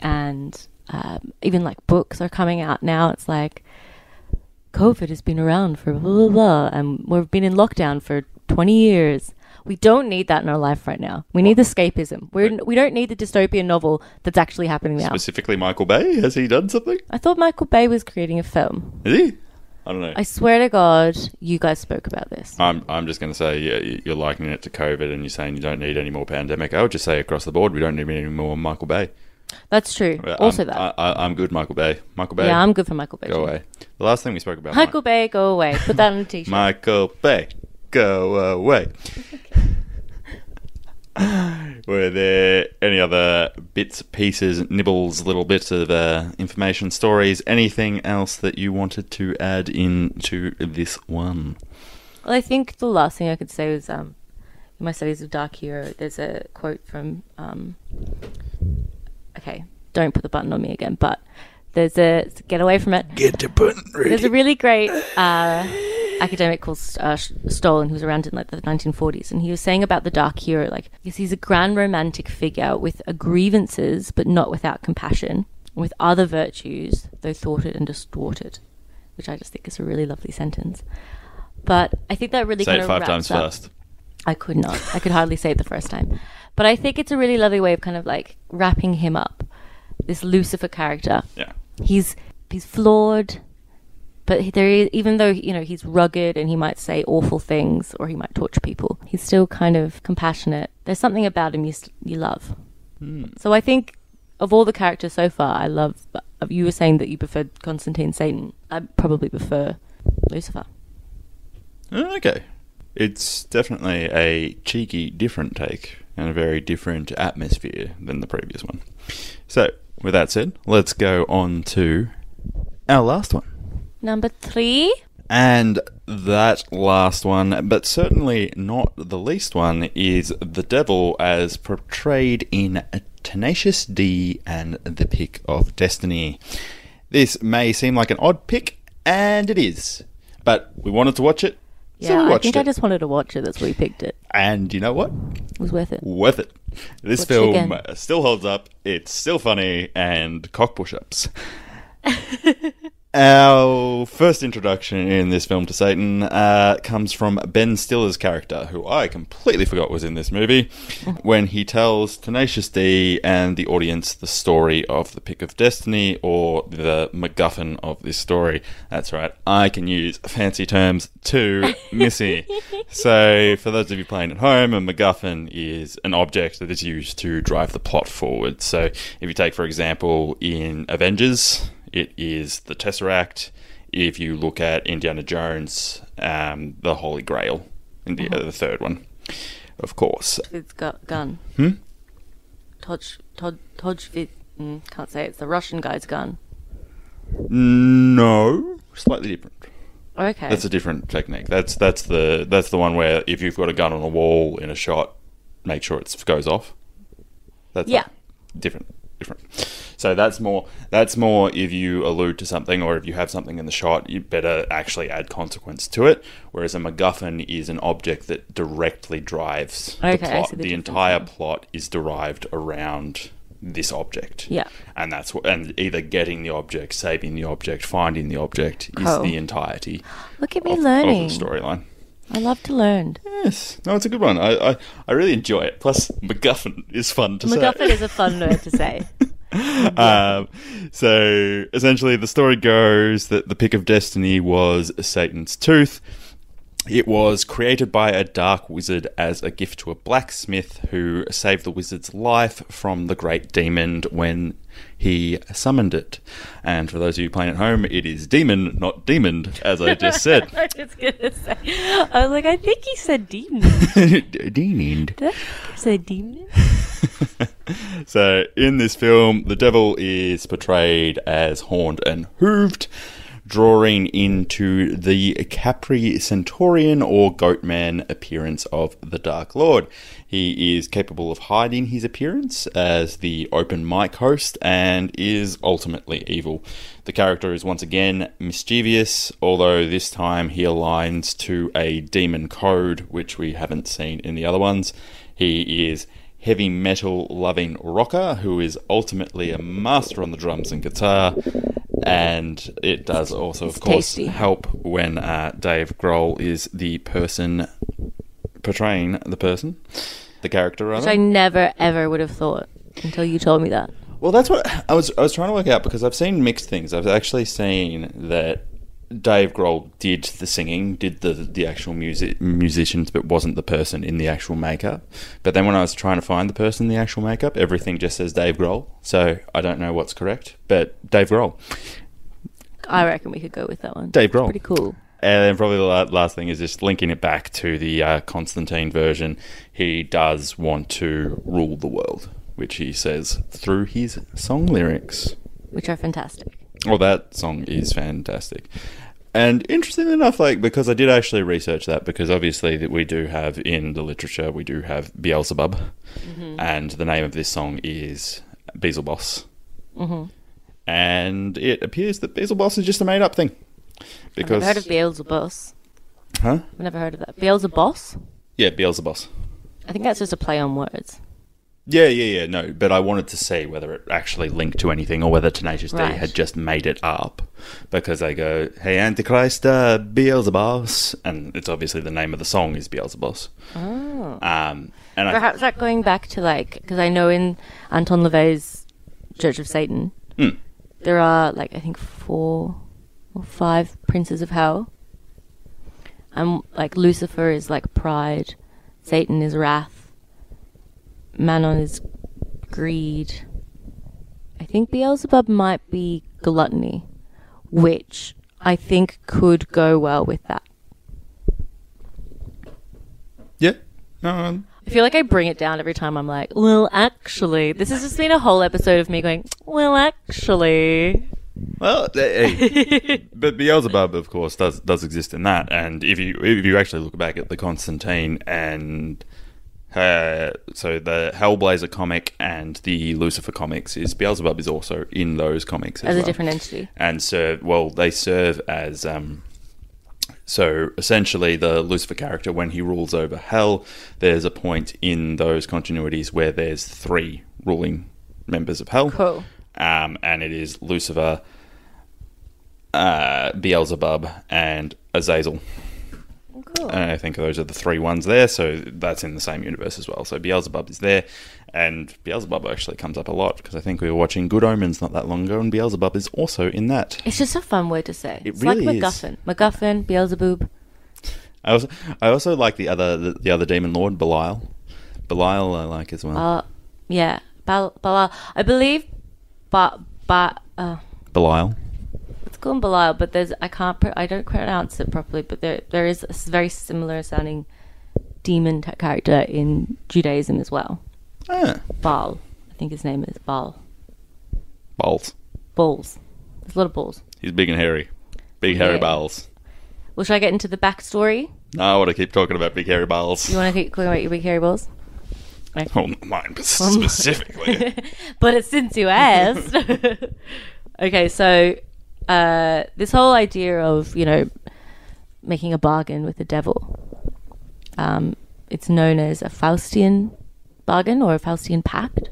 and um, even like books are coming out now. It's like COVID has been around for blah blah blah, and we've been in lockdown for twenty years. We don't need that in our life right now. We need escapism. We're, we don't need the dystopian novel that's actually happening now. Specifically, Michael Bay has he done something? I thought Michael Bay was creating a film. Is he? I don't know. I swear to God, you guys spoke about this. I'm I'm just going to say yeah, you're likening it to COVID, and you're saying you don't need any more pandemic. I would just say across the board, we don't need any more Michael Bay. That's true. I'm- also, that. I, I, I'm good, Michael Bay. Michael Bay. yeah, I'm good for Michael Bay. go too. away. The last thing we spoke about. Michael Bay, go away. Put that on a t-shirt. Michael Bay, go away. Were there any other bits, pieces, nibbles, little bits of uh, information, stories, anything else that you wanted to add into this one? Well, I think the last thing I could say was um, in my studies of Dark Hero, there's a quote from. Um, okay, don't put the button on me again, but there's a. Get away from it. Get the button ready. There's a really great uh, academic called uh, Stolen, who was around in like the 1940s, and he was saying about the dark hero, like, yes, he's a grand romantic figure with uh, grievances, but not without compassion, with other virtues, though thwarted and distorted, which I just think is a really lovely sentence. But I think that really Say kind it of five wraps times up- fast. I could not. I could hardly say it the first time. But I think it's a really lovely way of kind of like wrapping him up. This Lucifer character. Yeah. He's he's flawed, but there is even though you know he's rugged and he might say awful things or he might torture people, he's still kind of compassionate. There's something about him you you love. Hmm. So I think of all the characters so far, I love. Uh, you were saying that you preferred Constantine Satan. I probably prefer Lucifer. Oh, Okay. It's definitely a cheeky, different take and a very different atmosphere than the previous one. So, with that said, let's go on to our last one. Number three. And that last one, but certainly not the least one, is the devil as portrayed in Tenacious D and the Pick of Destiny. This may seem like an odd pick, and it is. But we wanted to watch it, Yeah, we I think it. I just wanted to watch it. That's why we picked it. And you know what? It was worth it. Worth it. This Watch film uh, still holds up. It's still funny and cock push ups. Our first introduction in this film to Satan uh, comes from Ben Stiller's character, who I completely forgot was in this movie, when he tells Tenacious D and the audience the story of the Pick of Destiny or the MacGuffin of this story. That's right, I can use fancy terms too, Missy. so, for those of you playing at home, a MacGuffin is an object that is used to drive the plot forward. So, if you take, for example, in Avengers, it is the Tesseract. If you look at Indiana Jones, um, the Holy Grail, in the, uh, the third one, of course. It's got gun. Hmm? Toj Toj Tojvid. Mm, can't say it. it's the Russian guy's gun. No, slightly different. Okay. That's a different technique. That's that's the that's the one where if you've got a gun on a wall in a shot, make sure it goes off. That's Yeah. different, different. So that's more that's more if you allude to something or if you have something in the shot, you better actually add consequence to it. Whereas a MacGuffin is an object that directly drives Okay, the plot. The, the entire plot is derived around this object. Yeah. And that's what and either getting the object, saving the object, finding the object is the entirety Look at me of, of learning. the storyline. I love to learn. Yes, no, it's a good one. I, I, I really enjoy it. Plus, MacGuffin is fun to MacGuffin say. MacGuffin is a fun word to say. um, so essentially, the story goes that the pick of destiny was Satan's tooth. It was created by a dark wizard as a gift to a blacksmith who saved the wizard's life from the great demon when he summoned it. And for those of you playing at home, it is demon, not demoned, as I just said. I was gonna say. I was like, I think he said demon. Demoned. Did I say demon? So, in this film, the devil is portrayed as horned and hooved, drawing into the Capri Centaurian or Goatman appearance of the Dark Lord. He is capable of hiding his appearance as the open mic host and is ultimately evil. The character is once again mischievous, although this time he aligns to a demon code, which we haven't seen in the other ones. He is heavy metal loving rocker who is ultimately a master on the drums and guitar. And it does also, of It's course, tasty. help when uh, Dave Grohl is the person portraying the person, the character rather. Which I never ever would have thought until you told me that. Well, that's what I was. I was trying to work out because I've seen mixed things. I've actually seen that Dave Grohl did the singing, did the the actual music musicians, but wasn't the person in the actual makeup. But then when I was trying to find the person in the actual makeup, everything just says Dave Grohl. So I don't know what's correct, but Dave Grohl. I reckon we could go with that one. Dave It's Grohl. Pretty cool. And then probably the last thing is just linking it back to the uh, Constantine version. He does want to rule the world, which he says through his song lyrics. Which are fantastic. Well, that song is fantastic. And interestingly enough, like because I did actually research that because obviously that we do have in the literature we do have Beelzebub, mm-hmm. and the name of this song is Beelzeboss, mm-hmm. and it appears that Beelzeboss is just a made up thing I've because never heard of Beelzebus. Huh? I've never heard of that. Beelzeboss? Yeah, Beelzebub. I think that's just a play on words. Yeah, yeah, yeah. No, but I wanted to see whether it actually linked to anything or whether Tenacious D had just made it up because they go, "Hey, Antichrist, uh, Beelzebub," and it's obviously the name of the song is Beelzebub. Oh. Um, and I, Perhaps that going back to like, because I know in Anton LaVey's Church of Satan, Hmm. there are like, I think four or five princes of hell. And like Lucifer is like pride, Satan is wrath, Mammon is greed. I think Beelzebub might be gluttony, which I think could go well with that. yeah, no, um, I feel like I bring it down every time I'm like, well, actually. This has just been a whole episode of me going, well, actually. Well, hey, but Beelzebub, of course, does does exist in that. And if you if you actually look back at the Constantine and uh, so the Hellblazer comic and the Lucifer comics, is Beelzebub is also in those comics as, As a well. different entity. and serve well they serve as um so essentially the lucifer character when he rules over hell there's a point in those continuities where there's three ruling members of hell Cool. um and it is lucifer uh beelzebub and azazel Cool. and I think those are the three ones there, so that's in the same universe as well. So Beelzebub is there, and Beelzebub actually comes up a lot because I think we were watching Good Omens not that long ago, and Beelzebub is also in that. It's just a fun word to say. It it's really like is. MacGuffin. MacGuffin, Beelzebub. I also I also like the other the, the other demon lord Belial. Belial I like as well. Uh, yeah. Belial. I believe, but, but, uh, Belial. Let's Belial, but there's, I can't, pr- I don't pronounce it properly, but there, there is a very similar sounding demon t- character in Judaism as well. Ah, Baal. I think his name is Baal. balls. Balls. There's a lot of balls. He's big and hairy. Big hairy Yeah. balls. Well, should I get into the backstory? No, I want to keep talking about big hairy balls. You want to keep talking about your big hairy balls? Oh, not mine specifically. but it's since you asked. okay, so uh, this whole idea of you know making a bargain with the devil, um, it's known as a Faustian bargain or a Faustian pact,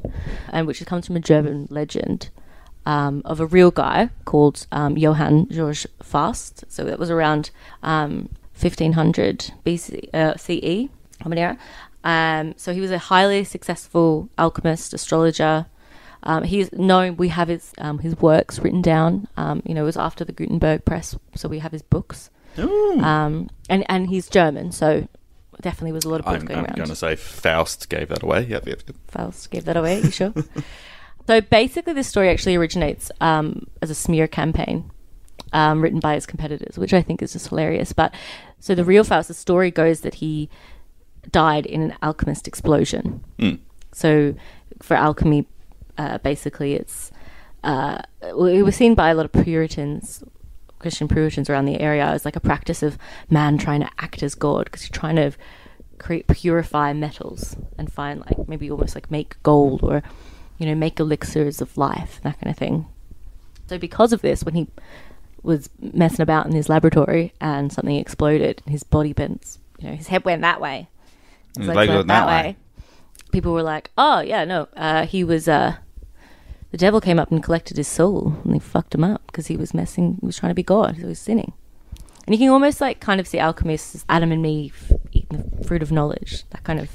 and which comes from a German legend. Um, of a real guy called um, Johann George Faust. So that was around um, 1500 BC, uh, CE, Common. Um, so he was a highly successful alchemist, astrologer. Um, he's known. We have his um, his works written down. Um, you know, it was after the Gutenberg press, so we have his books. Ooh. Um, and and he's German, so definitely was a lot of books I'm, going I'm around. going to say Faust gave that away. Yep, yep, yep. Faust gave that away. You sure? so basically, this story actually originates um, as a smear campaign um, written by his competitors, which I think is just hilarious. But so the real Faust, the story goes that he died in an alchemist explosion. Mm. So for alchemy, uh, basically, it's uh, it was seen by a lot of Puritans, Christian Puritans around the area as like a practice of man trying to act as God because you're trying to create purify metals and find like maybe almost like make gold or you know make elixirs of life that kind of thing. So because of this, when he was messing about in his laboratory and something exploded, his body bent, you know, his head went that way. His legs leg went went that way. People were like, "Oh yeah, no, uh, he was." Uh, the devil came up and collected his soul, and they fucked him up because he was messing. He was trying to be God. He was sinning, and you can almost like kind of see alchemists Adam and Eve eating the fruit of knowledge. That kind of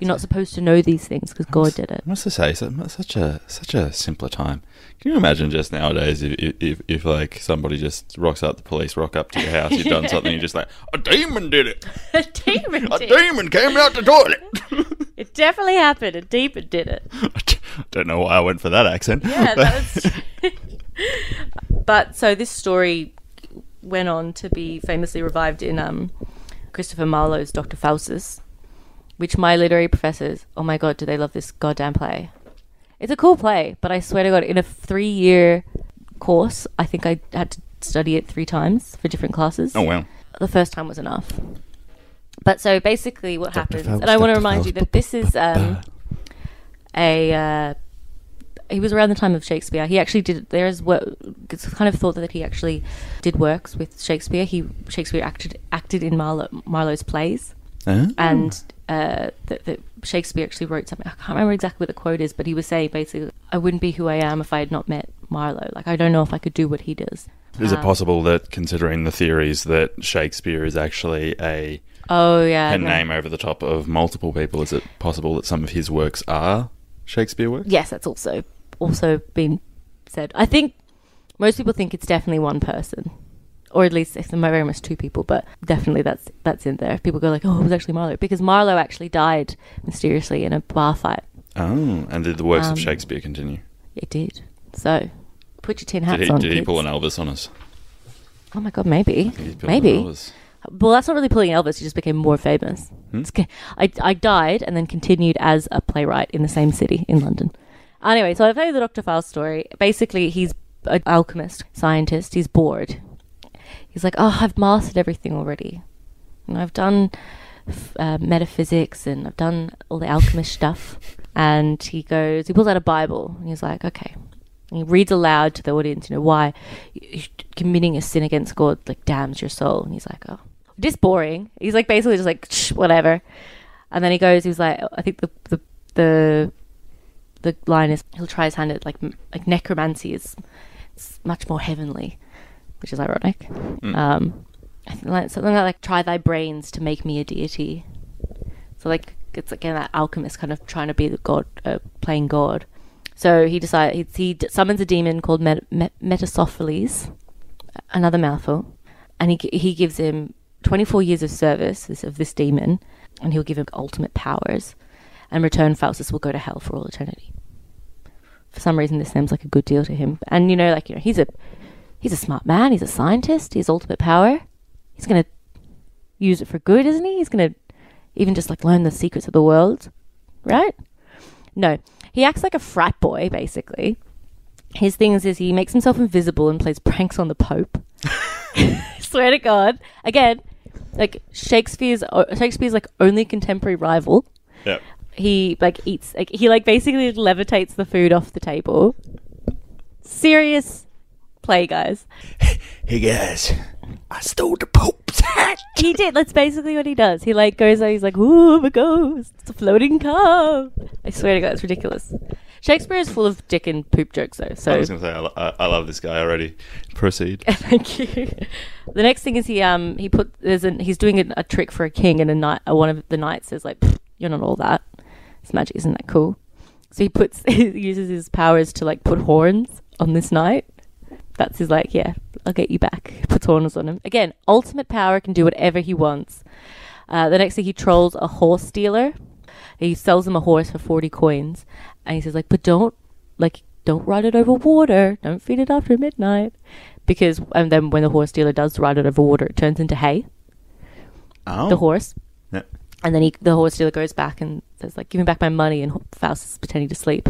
you're not supposed to know these things because God did it. I must say, so- such a such a simpler time. Can you imagine just nowadays if, if, if, if like somebody just rocks up, the police rock up to your house, you've done something, you're just like, a demon did it. A demon A did. demon came out the toilet. It definitely happened. A demon did it. I don't know why I went for that accent. Yeah, that was. but so this story went on to be famously revived in um, Christopher Marlowe's Doctor Faustus, which my literary professors, oh my god, do they love this goddamn play? It's a cool play, but I swear to God, in a three-year course, I think I had to study it three times for different classes. oh wow. The first time was enough. But so basically, what Dr. happens, Faust, and I want to Dr. remind you that this is um, a uh, he was around the time of Shakespeare. He actually did. There is what it's kind of thought that he actually did works with Shakespeare. He Shakespeare acted acted in Marlowe, Marlowe's plays, Huh? and uh, that, that Shakespeare actually wrote something. I can't remember exactly what the quote is, but he was saying basically, "I wouldn't be who I am if I had not met Marlowe. Like I don't know if I could do what he does." Is it Um, possible that, considering the theories, that Shakespeare is actually a Oh yeah, pen no. name over the top of multiple people? Is it possible that some of his works are Shakespeare works? Yes, that's also also been said. I think most people think it's definitely one person, or at least it's very much two people. But definitely that's that's in there. People go like, "Oh, it was actually Marlowe," because Marlowe actually died mysteriously in a bar fight. Oh, and did the works Um, of Shakespeare continue? It did. So put your tin hats Did he, on. did he pull an Elvis on us? Oh my god, maybe, He pulled an maybe. Well, that's not really pulling Elvis. He just became more famous. Hmm? I, I died and then continued as a playwright in the same city in London. Anyway, so I've heard the Dr. Faust story. Basically, he's an alchemist, scientist. He's bored. He's like, oh, I've mastered everything already. And I've done uh, metaphysics and I've done all the alchemist stuff. And he goes, he pulls out a Bible and he's like, okay. And he reads aloud to the audience, you know, why committing a sin against God like damns your soul. And he's like, oh, just boring. He's like basically just like whatever. And then he goes, he's like, I think the the the the line is he'll try his hand at like like necromancy is it's much more heavenly, which is ironic. Um, I think like something like, like try thy brains to make me a deity. So like it's again that alchemist kind of trying to be the god, uh, playing god. So he decides he, he summons a demon called Met- Met- Metasopheles, another mouthful, and he he gives him 24 years of service this, of this demon, and he'll give him ultimate powers. And return, Faustus will go to hell for all eternity. For some reason, this seems like a good deal to him, and you know, like you know, he's a he's a smart man. He's a scientist. He has ultimate power. He's gonna use it for good, isn't he? He's gonna even just like learn the secrets of the world, right? No, he acts like a frat boy, basically. His things is he makes himself invisible and plays pranks on the Pope. Swear to God. Again, like Shakespeare's Shakespeare's like only contemporary rival. Yep. He like eats like he like basically levitates the food off the table. Serious play, guys. Hey guys, I stole the Pope's hat. He did. That's basically what he does. He like goes out. He's like, "Ooh, I'm a ghost. It's a floating car." I swear to God, it's ridiculous. Shakespeare is full of dick and poop jokes, though. So I was going to say, I, lo- I, I love this guy already. Proceed. Thank you. The next thing is he um he put there's an he's doing a, a trick for a king and a knight uh, one of the knights says like you're not all that it's magic isn't that cool so he puts he uses his powers to like put horns on this knight that's his like yeah I'll get you back. Puts horns on him. Again ultimate power can do whatever he wants. Uh, the next thing he trolls a horse dealer. He sells him a horse for 40 coins. And he says like but don't like don't ride it over water. Don't feed it after midnight. Because and then when the horse dealer does ride it over water it turns into hay. Oh. the horse. Yeah. and then he the horse dealer goes back and says like give me back my money and faust is pretending to sleep.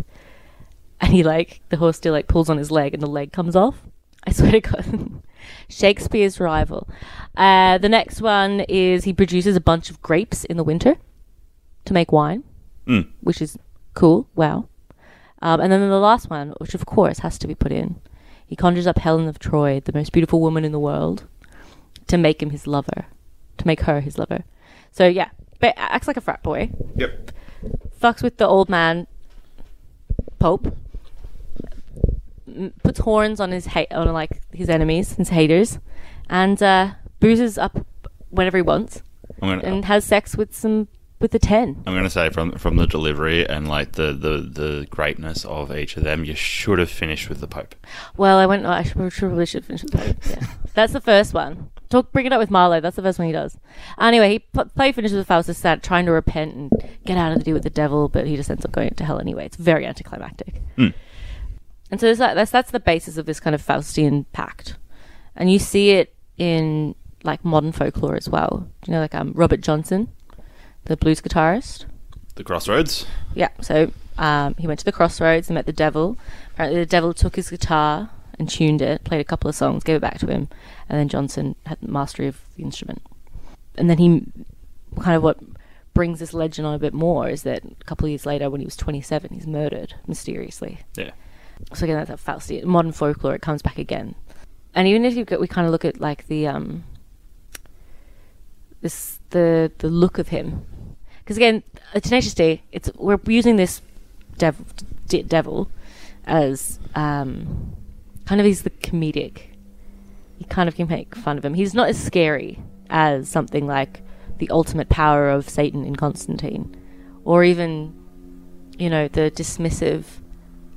And he like the horse dealer like pulls on his leg and the leg comes off i swear to god. Shakespeare's rival. Uh, the next one is he produces a bunch of grapes in the winter to make wine Mm. which is cool. Wow. Um, and then the last one which of course has to be put in he conjures up helen of troy the most beautiful woman in the world to make him his lover to make her his lover. So yeah but acts like a frat boy. Yep. fucks with the old man pope puts horns on his hate on like his enemies his haters and uh boozes up whenever he wants gonna, and has sex with some with a 10 I'm gonna say from from the delivery and like the, the, the greatness of each of them, you should have finished with the Pope. well i went Oh, i should, probably should finish with the pope yeah. That's the first one. Talk bring it up with marlowe that's the first one he does. Anyway he p- play finishes with faustus sat trying to repent and get out of the deal with the devil but he just ends up going to hell anyway. It's very anticlimactic. Mm. And so that, that's that's the basis of this kind of Faustian pact, and you see it in like modern folklore as well. You know, like um, Robert Johnson, the blues guitarist. The Crossroads. Yeah, so um, he went to the crossroads and met the devil. Apparently, the devil took his guitar and tuned it, played a couple of songs, gave it back to him, and then Johnson had mastery of the instrument. And then he kind of what brings this legend on a bit more is that a couple of years later, when he was 27, he's murdered mysteriously. Yeah. So again, that's a Faustian modern folklore. It comes back again, and even if you go, we kind of look at like the um, this the the look of him, because again, a Tenacious D. It's we're using this devil devil as um, kind of he's the comedic. You kind of can make fun of him. He's not as scary as something like the ultimate power of Satan in Constantine, or even you know the dismissive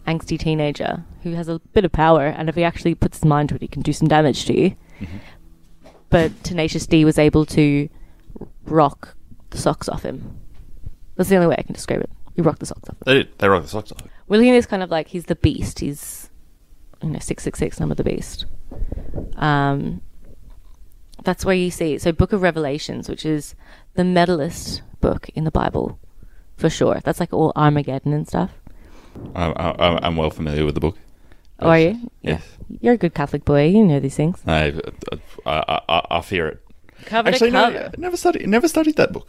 angsty teenager who has a bit of power, and if he actually puts his mind to it, he can do some damage to you. But Tenacious D was able to rock the socks off him. That's the only way I can describe it. He rocked the socks off him. They did. They rocked the socks off. Looking at this kind of like he's the beast. He's you know six six six number the beast. Um, that's where you see so Book of Revelations, which is the medalist book in the Bible, for sure. That's like all Armageddon and stuff. I, I, I'm well familiar with the book. Oh, are you? Yes. You're a good Catholic boy. You know these things. I, I, I, I fear it. Cover Actually, to no, cover. I never studied. Never studied that book.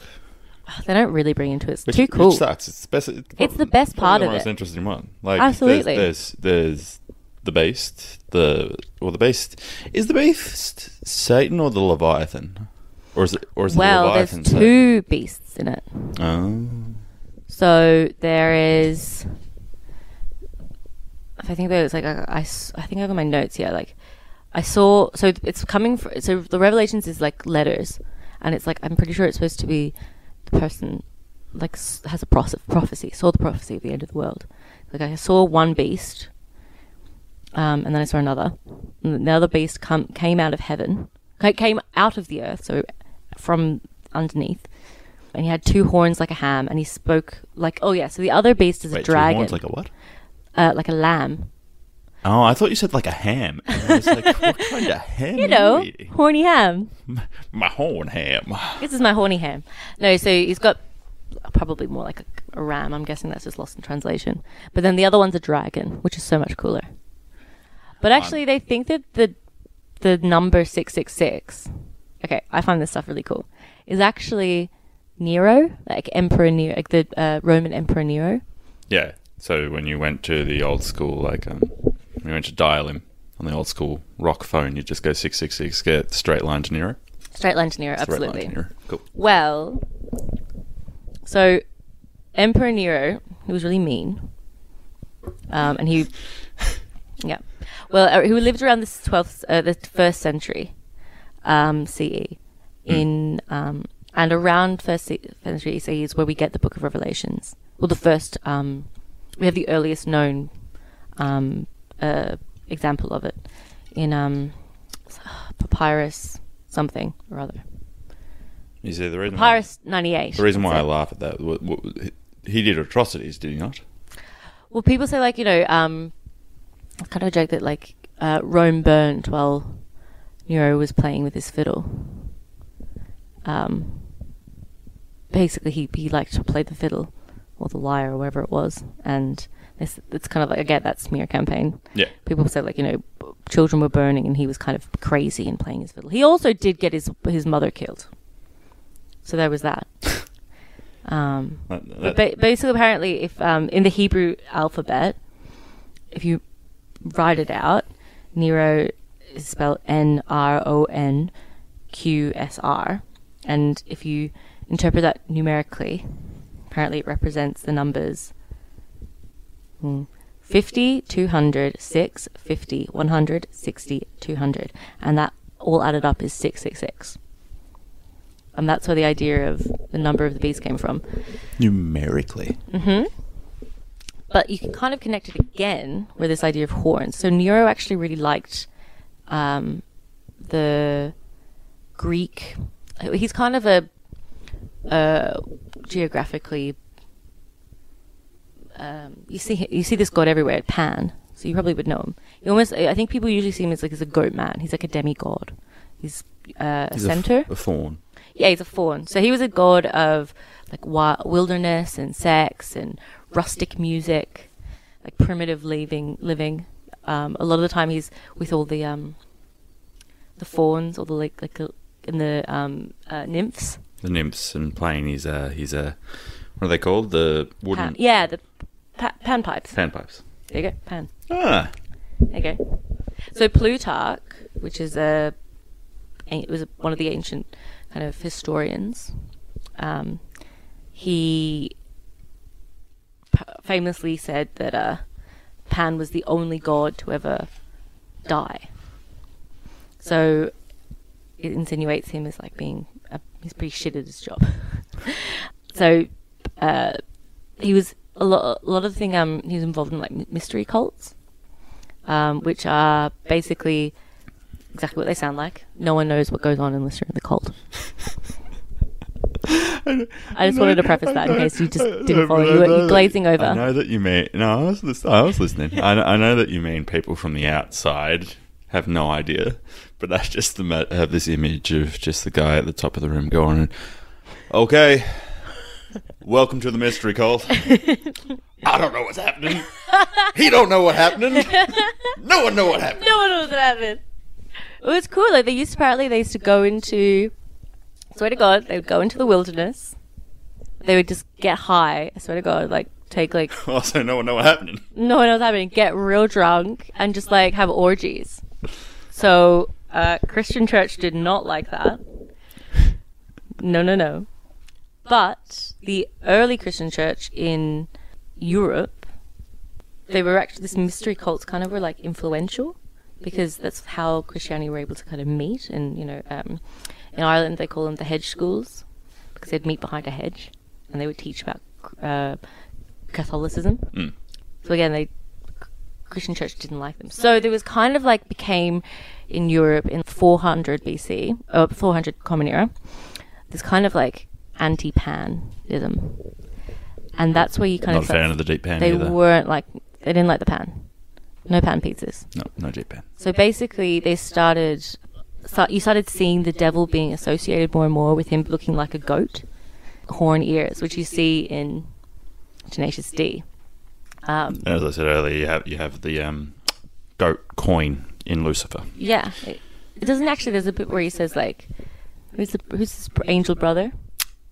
They don't really bring into it. It's Which, too cool. Which sucks. It's the best. It's, It's the best part the of most it. interesting one. Like Absolutely. There's, there's there's the beast. The well, the beast is the beast Satan or the Leviathan, or is it or is well, the there's Leviathan Satan? two beasts in it. Oh. So there is. If I think there's like I, think I have in my notes here like I saw so it's coming for so the revelations is like letters and it's like I'm pretty sure it's supposed to be the person like has a prophes- prophecy saw the prophecy of the end of the world like I saw one beast um, and then I saw another and the other beast come came out of heaven ca- came out of the earth so from underneath and he had two horns like a ham, and he spoke like oh yeah. So the other beast is Wait, a two dragon, horns like a what? Uh, like a lamb. Oh, I thought you said like a ham. And I was like, what kind of ham? You know, horny ham. my horn ham. This is my horny ham. No, so he's got probably more like a, a ram. I'm guessing that's just lost in translation. But then the other one's a dragon, which is so much cooler. But actually, they think that the the number six six six. Okay, I find this stuff really cool. Is actually Nero, like Emperor Nero, like the uh, Roman Emperor Nero. Yeah. So when you went to the old school, like um, when you went to dial him on the old school rock phone, you just go six six six, get straight line to Nero. Straight line to Nero, Straight line to absolutely. Nero. Cool. Well, so Emperor Nero, he was really mean, um, and he, yeah, well, uh, he lived around the twelfth, uh, the first century, um, CE, in um, and around first ce- century CE is where we get the Book of Revelations. Well, the first, um, we have the earliest known um, uh, example of it in um, papyrus something or other. You see the reason. Papyrus ninety eight. Why, the reason why I laugh at that, w- w- he did atrocities, did he not? Well, people say like you know, um, it's kind of a joke that like uh, Rome burned while Nero was playing with his fiddle. Um, basically, he he liked to play the fiddle or the lyre or whatever it was, and it's, it's kind of like again that smear campaign. Yeah. People said like you know, children were burning, and he was kind of crazy and playing his fiddle. He also did get his his mother killed, so there was that. Um, That- but that- ba- basically, apparently, if um, in the Hebrew alphabet, if you write it out, Nero is spelled N R O N Q S R, and if you interpret that numerically, apparently it represents the numbers hmm, 50, 200, 6, 50, 100, 60, 200, and that all added up is 666. And that's where the idea of the number of the beast came from. numerically. Mhm. But you can kind of connect it again with this idea of horns. So Nero actually really liked um, the Greek. He's kind of a, a geographically. Um, you see, you see this god everywhere, Pan. So you probably would know him. He almost, I think people usually see him as like as a goat man. He's like a demigod. He's uh, a He's a centaur. a faun. Yeah, he's a faun. So he was a god of like wi- wilderness and sex and rustic music, like primitive living. Living. Um, a lot of the time, he's with all the um, the fauns or the like like uh, and the um, uh, nymphs. The nymphs and playing his uh, his uh, what are they called? The wooden Pan- yeah, the pa- panpipes. panpipes. There you go, Pan. Ah, There you go. So Plutarch, which is a, it was one of the ancient kind of historians, um, he famously said that uh, Pan was the only god to ever die. So it insinuates him as like being he's pretty shit at his job. so uh, he was a lot. A lot of the thing. Um, he was involved in like mystery cults, um, which are basically exactly what they sound like. No one knows what goes on unless you're in the cult. I just wanted to preface that in case you just didn't follow. You were you're glazing I over. know that you mean. No, I was, I was listening. I, I know that you mean people from the outside have no idea, but I just have uh, this image of just the guy at the top of the room going, "Okay, welcome to the mystery cult." I don't know what's happening. He don't know what happening. No one know what happened. No one knows what happened. It was cool. Like they used to, apparently they used to go into. Swear to God, they would go into the wilderness. They would just get high. I swear to God, like take like Also, no one know what happening. no one knows happening. Get real drunk and just like have orgies. So uh, Christian church did not like that. No, no, no. But the early Christian church in Europe, they were actually this mystery cults kind of were like influential because that's how Christianity were able to kind of meet. And you know, um, in Ireland they call them the hedge schools because they'd meet behind a hedge and they would teach about uh, Catholicism. So again, they Christian church didn't like them. So there was kind of like became in Europe in 400 BC, uh, 400 Common Era. This kind of like anti-panism, and that's where you kind Not a of fan start- of the deep pan They either. weren't like they didn't like the pan. No pan pizzas. No, no deep pan. So basically, they started. Start, you started seeing the devil being associated more and more with him looking like a goat, horn ears, which you see in Tenacious D. Um, As I said earlier, you have you have the um, goat coin in Lucifer. yeah, it, it doesn't actually. There's a bit where he says like, "Who's the who's his angel brother?"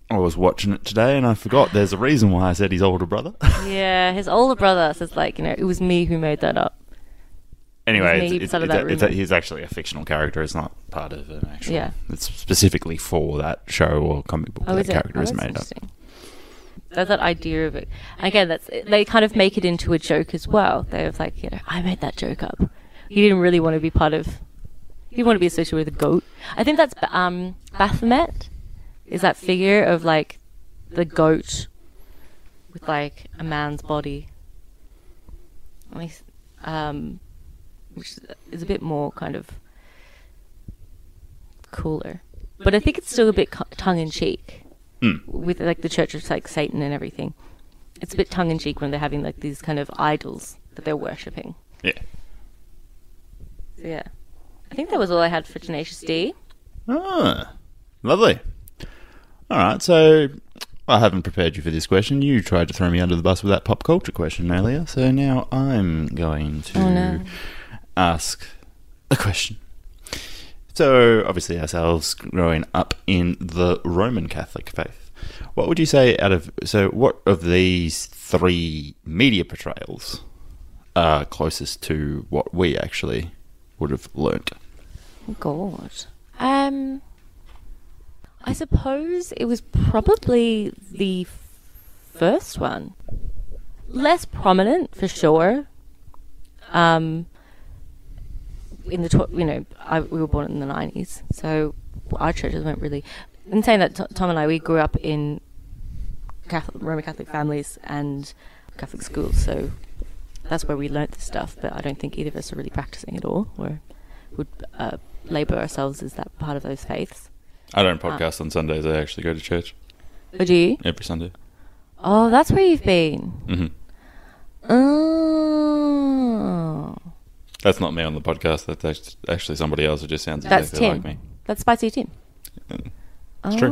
I was watching it today and I forgot. There's a reason why I said his older brother. Yeah, his older brother says like, you know, it was me who made that up. anyway, it's, it's, it's, that it's a, he's actually a fictional character. It's not part of an actual. Yeah. It's specifically for that show or comic book Oh, that is it? character Oh, is made up. interesting. That's that idea of it. Again, that's they kind of make it into a joke as well. They're like, you know, I made that joke up. He didn't really want to be part of. He didn't want to be associated with a goat. I think that's um Baphomet. Is that figure of like the goat with like a man's body. At least, um, which is a bit more kind of cooler. But I think it's still a bit tongue in cheek Mm. with like the Church of like Satan and everything. It's a bit tongue in cheek when they're having like these kind of idols that they're worshipping. Yeah. Yeah, I think that was all I had for Tenacious D. Ah, lovely. All right, so I haven't prepared you for this question. You tried to throw me under the bus with that pop culture question earlier, so now I'm going to Oh, no. ask a question. So, obviously, ourselves growing up in the Roman Catholic faith, what would you say out of so what of these three media portrayals are closest to what we actually would have learnt? Oh, God. Um, I suppose it was probably the first one. Less prominent for sure. Um, in the tw- you know I, we were born in the nineties, so our churches weren't really. In saying that, T- Tom and I we grew up in Catholic, Roman Catholic families and Catholic schools, so that's where we learnt this stuff. But I don't think either of us are really practicing at all, or would uh, label ourselves as that part of those faiths. I don't podcast on Sundays. I actually go to church Oh, do you? every Sunday. Oh, that's where you've been. hmm Oh, That's not me on the podcast. That's actually somebody else who just sounds that's exactly Tim. like me. That's Spicy Tim. It's oh. true.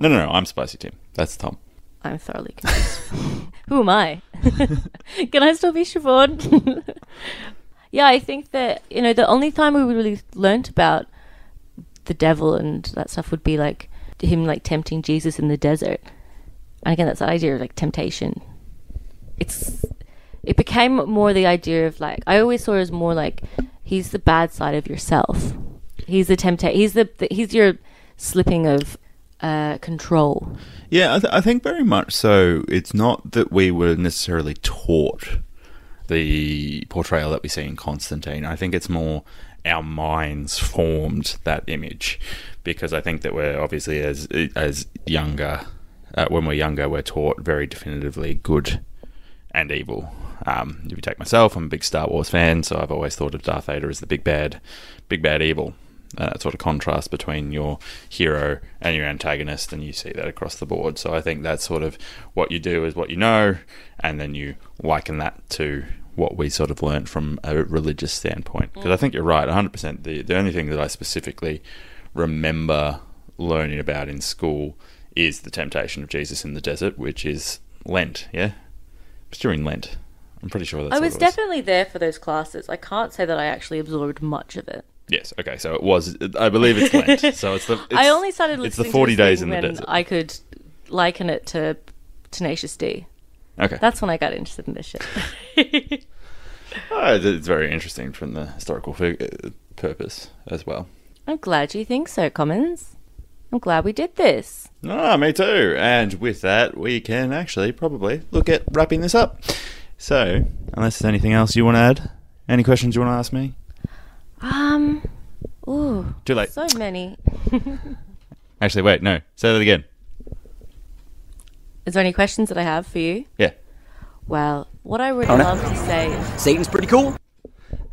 No, no, no. I'm Spicy Tim. That's Tom. I'm thoroughly confused. Who am I? Can I still be Siobhan? yeah, I think that, you know, the only time we really learnt about the devil and that stuff would be like him like tempting Jesus in the desert. And again, that's the idea of like temptation. It's it became more the idea of like I always saw it as more like he's the bad side of yourself. He's the temptation. He's the, the he's your slipping of uh, control. Yeah, I, th- I think very much so. It's not that we were necessarily taught the portrayal that we see in Constantine. I think it's more our minds formed that image because I think that we're obviously as as younger uh, when we're younger we're taught very definitively good and evil. Um, if you take myself, I'm a big Star Wars fan, so I've always thought of Darth Vader as the big bad, big bad evil. Uh, that sort of contrast between your hero and your antagonist, and you see that across the board. So I think that's sort of what you do is what you know, and then you liken that to what we sort of learnt from a religious standpoint. Because I think you're right, 100%. The, the only thing that I specifically remember learning about in school is the temptation of Jesus in the desert, which is Lent, yeah? It's during Lent. I'm pretty sure that's I was was. definitely there for those classes. I can't say that I actually absorbed much of it. Yes, okay, so it was, I believe it's Lent. so it's the. It's, I only started It's listening the 40 to this days in the desert. I could liken it to Tenacious D. Okay. That's when I got interested in this shit. Oh, it's very interesting from the historical fig- uh, purpose as well. I'm glad you think so, Commons. I'm glad we did this. Ah, me too. And with that, we can actually probably look at wrapping this up. So, unless there's anything else you want to add, any questions you want to ask me? Um, ooh, Too late. so many. Actually, wait, no. Say that again. Is there any questions that I have for you? Yeah. Well, what I would Oh, love to say Satan's pretty cool.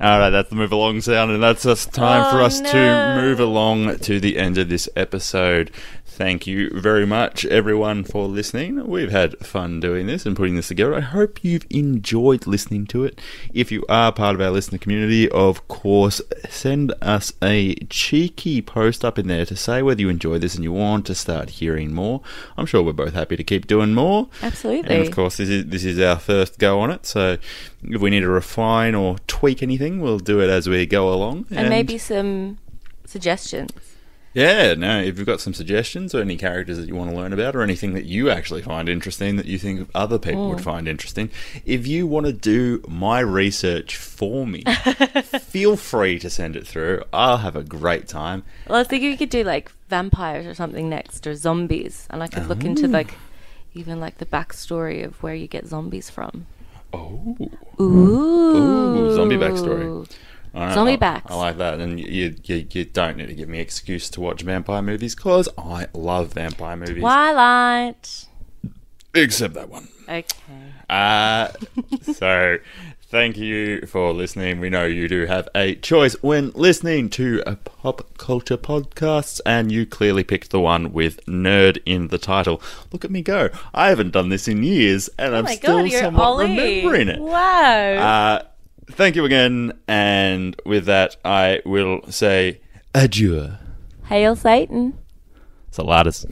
All right, that's the move along sound, and that's just time for Oh, us to move along to the end of this episode. Thank you very much, everyone, for listening. We've had fun doing this and putting this together. I hope you've enjoyed listening to it. If you are part of our listener community, of course, send us a cheeky post up in there to say whether you enjoy this and you want to start hearing more. I'm sure we're both happy to keep doing more. Absolutely. And of course, this is this is our first go on it. So if we need to refine or tweak anything, we'll do it as we go along. and maybe some suggestions. Yeah, no. If you've got some suggestions or any characters that you want to learn about, or anything that you actually find interesting that you think other people would mm. find interesting, if you want to do my research for me, feel free to send it through. I'll have a great time. Well, I was thinking we could do like vampires or something next, or zombies, and I could look into oh. like even like the backstory of where you get zombies from. Oh, Ooh, Ooh, zombie backstory. Right, Zombie I- backs. I like that, and you, you you don't need to give me excuse to watch vampire movies because I love vampire movies, Twilight. except that one. Okay. Uh, so thank you for listening. We know you do have a choice when listening to a pop culture podcasts, and you clearly picked the one with nerd in the title. Look at me go! I haven't done this in years, and Oh I'm my still god, somewhat Ollie. remembering it. Wow. Uh, thank you again, and with that, I will say adieu. Hail Satan. Saladas.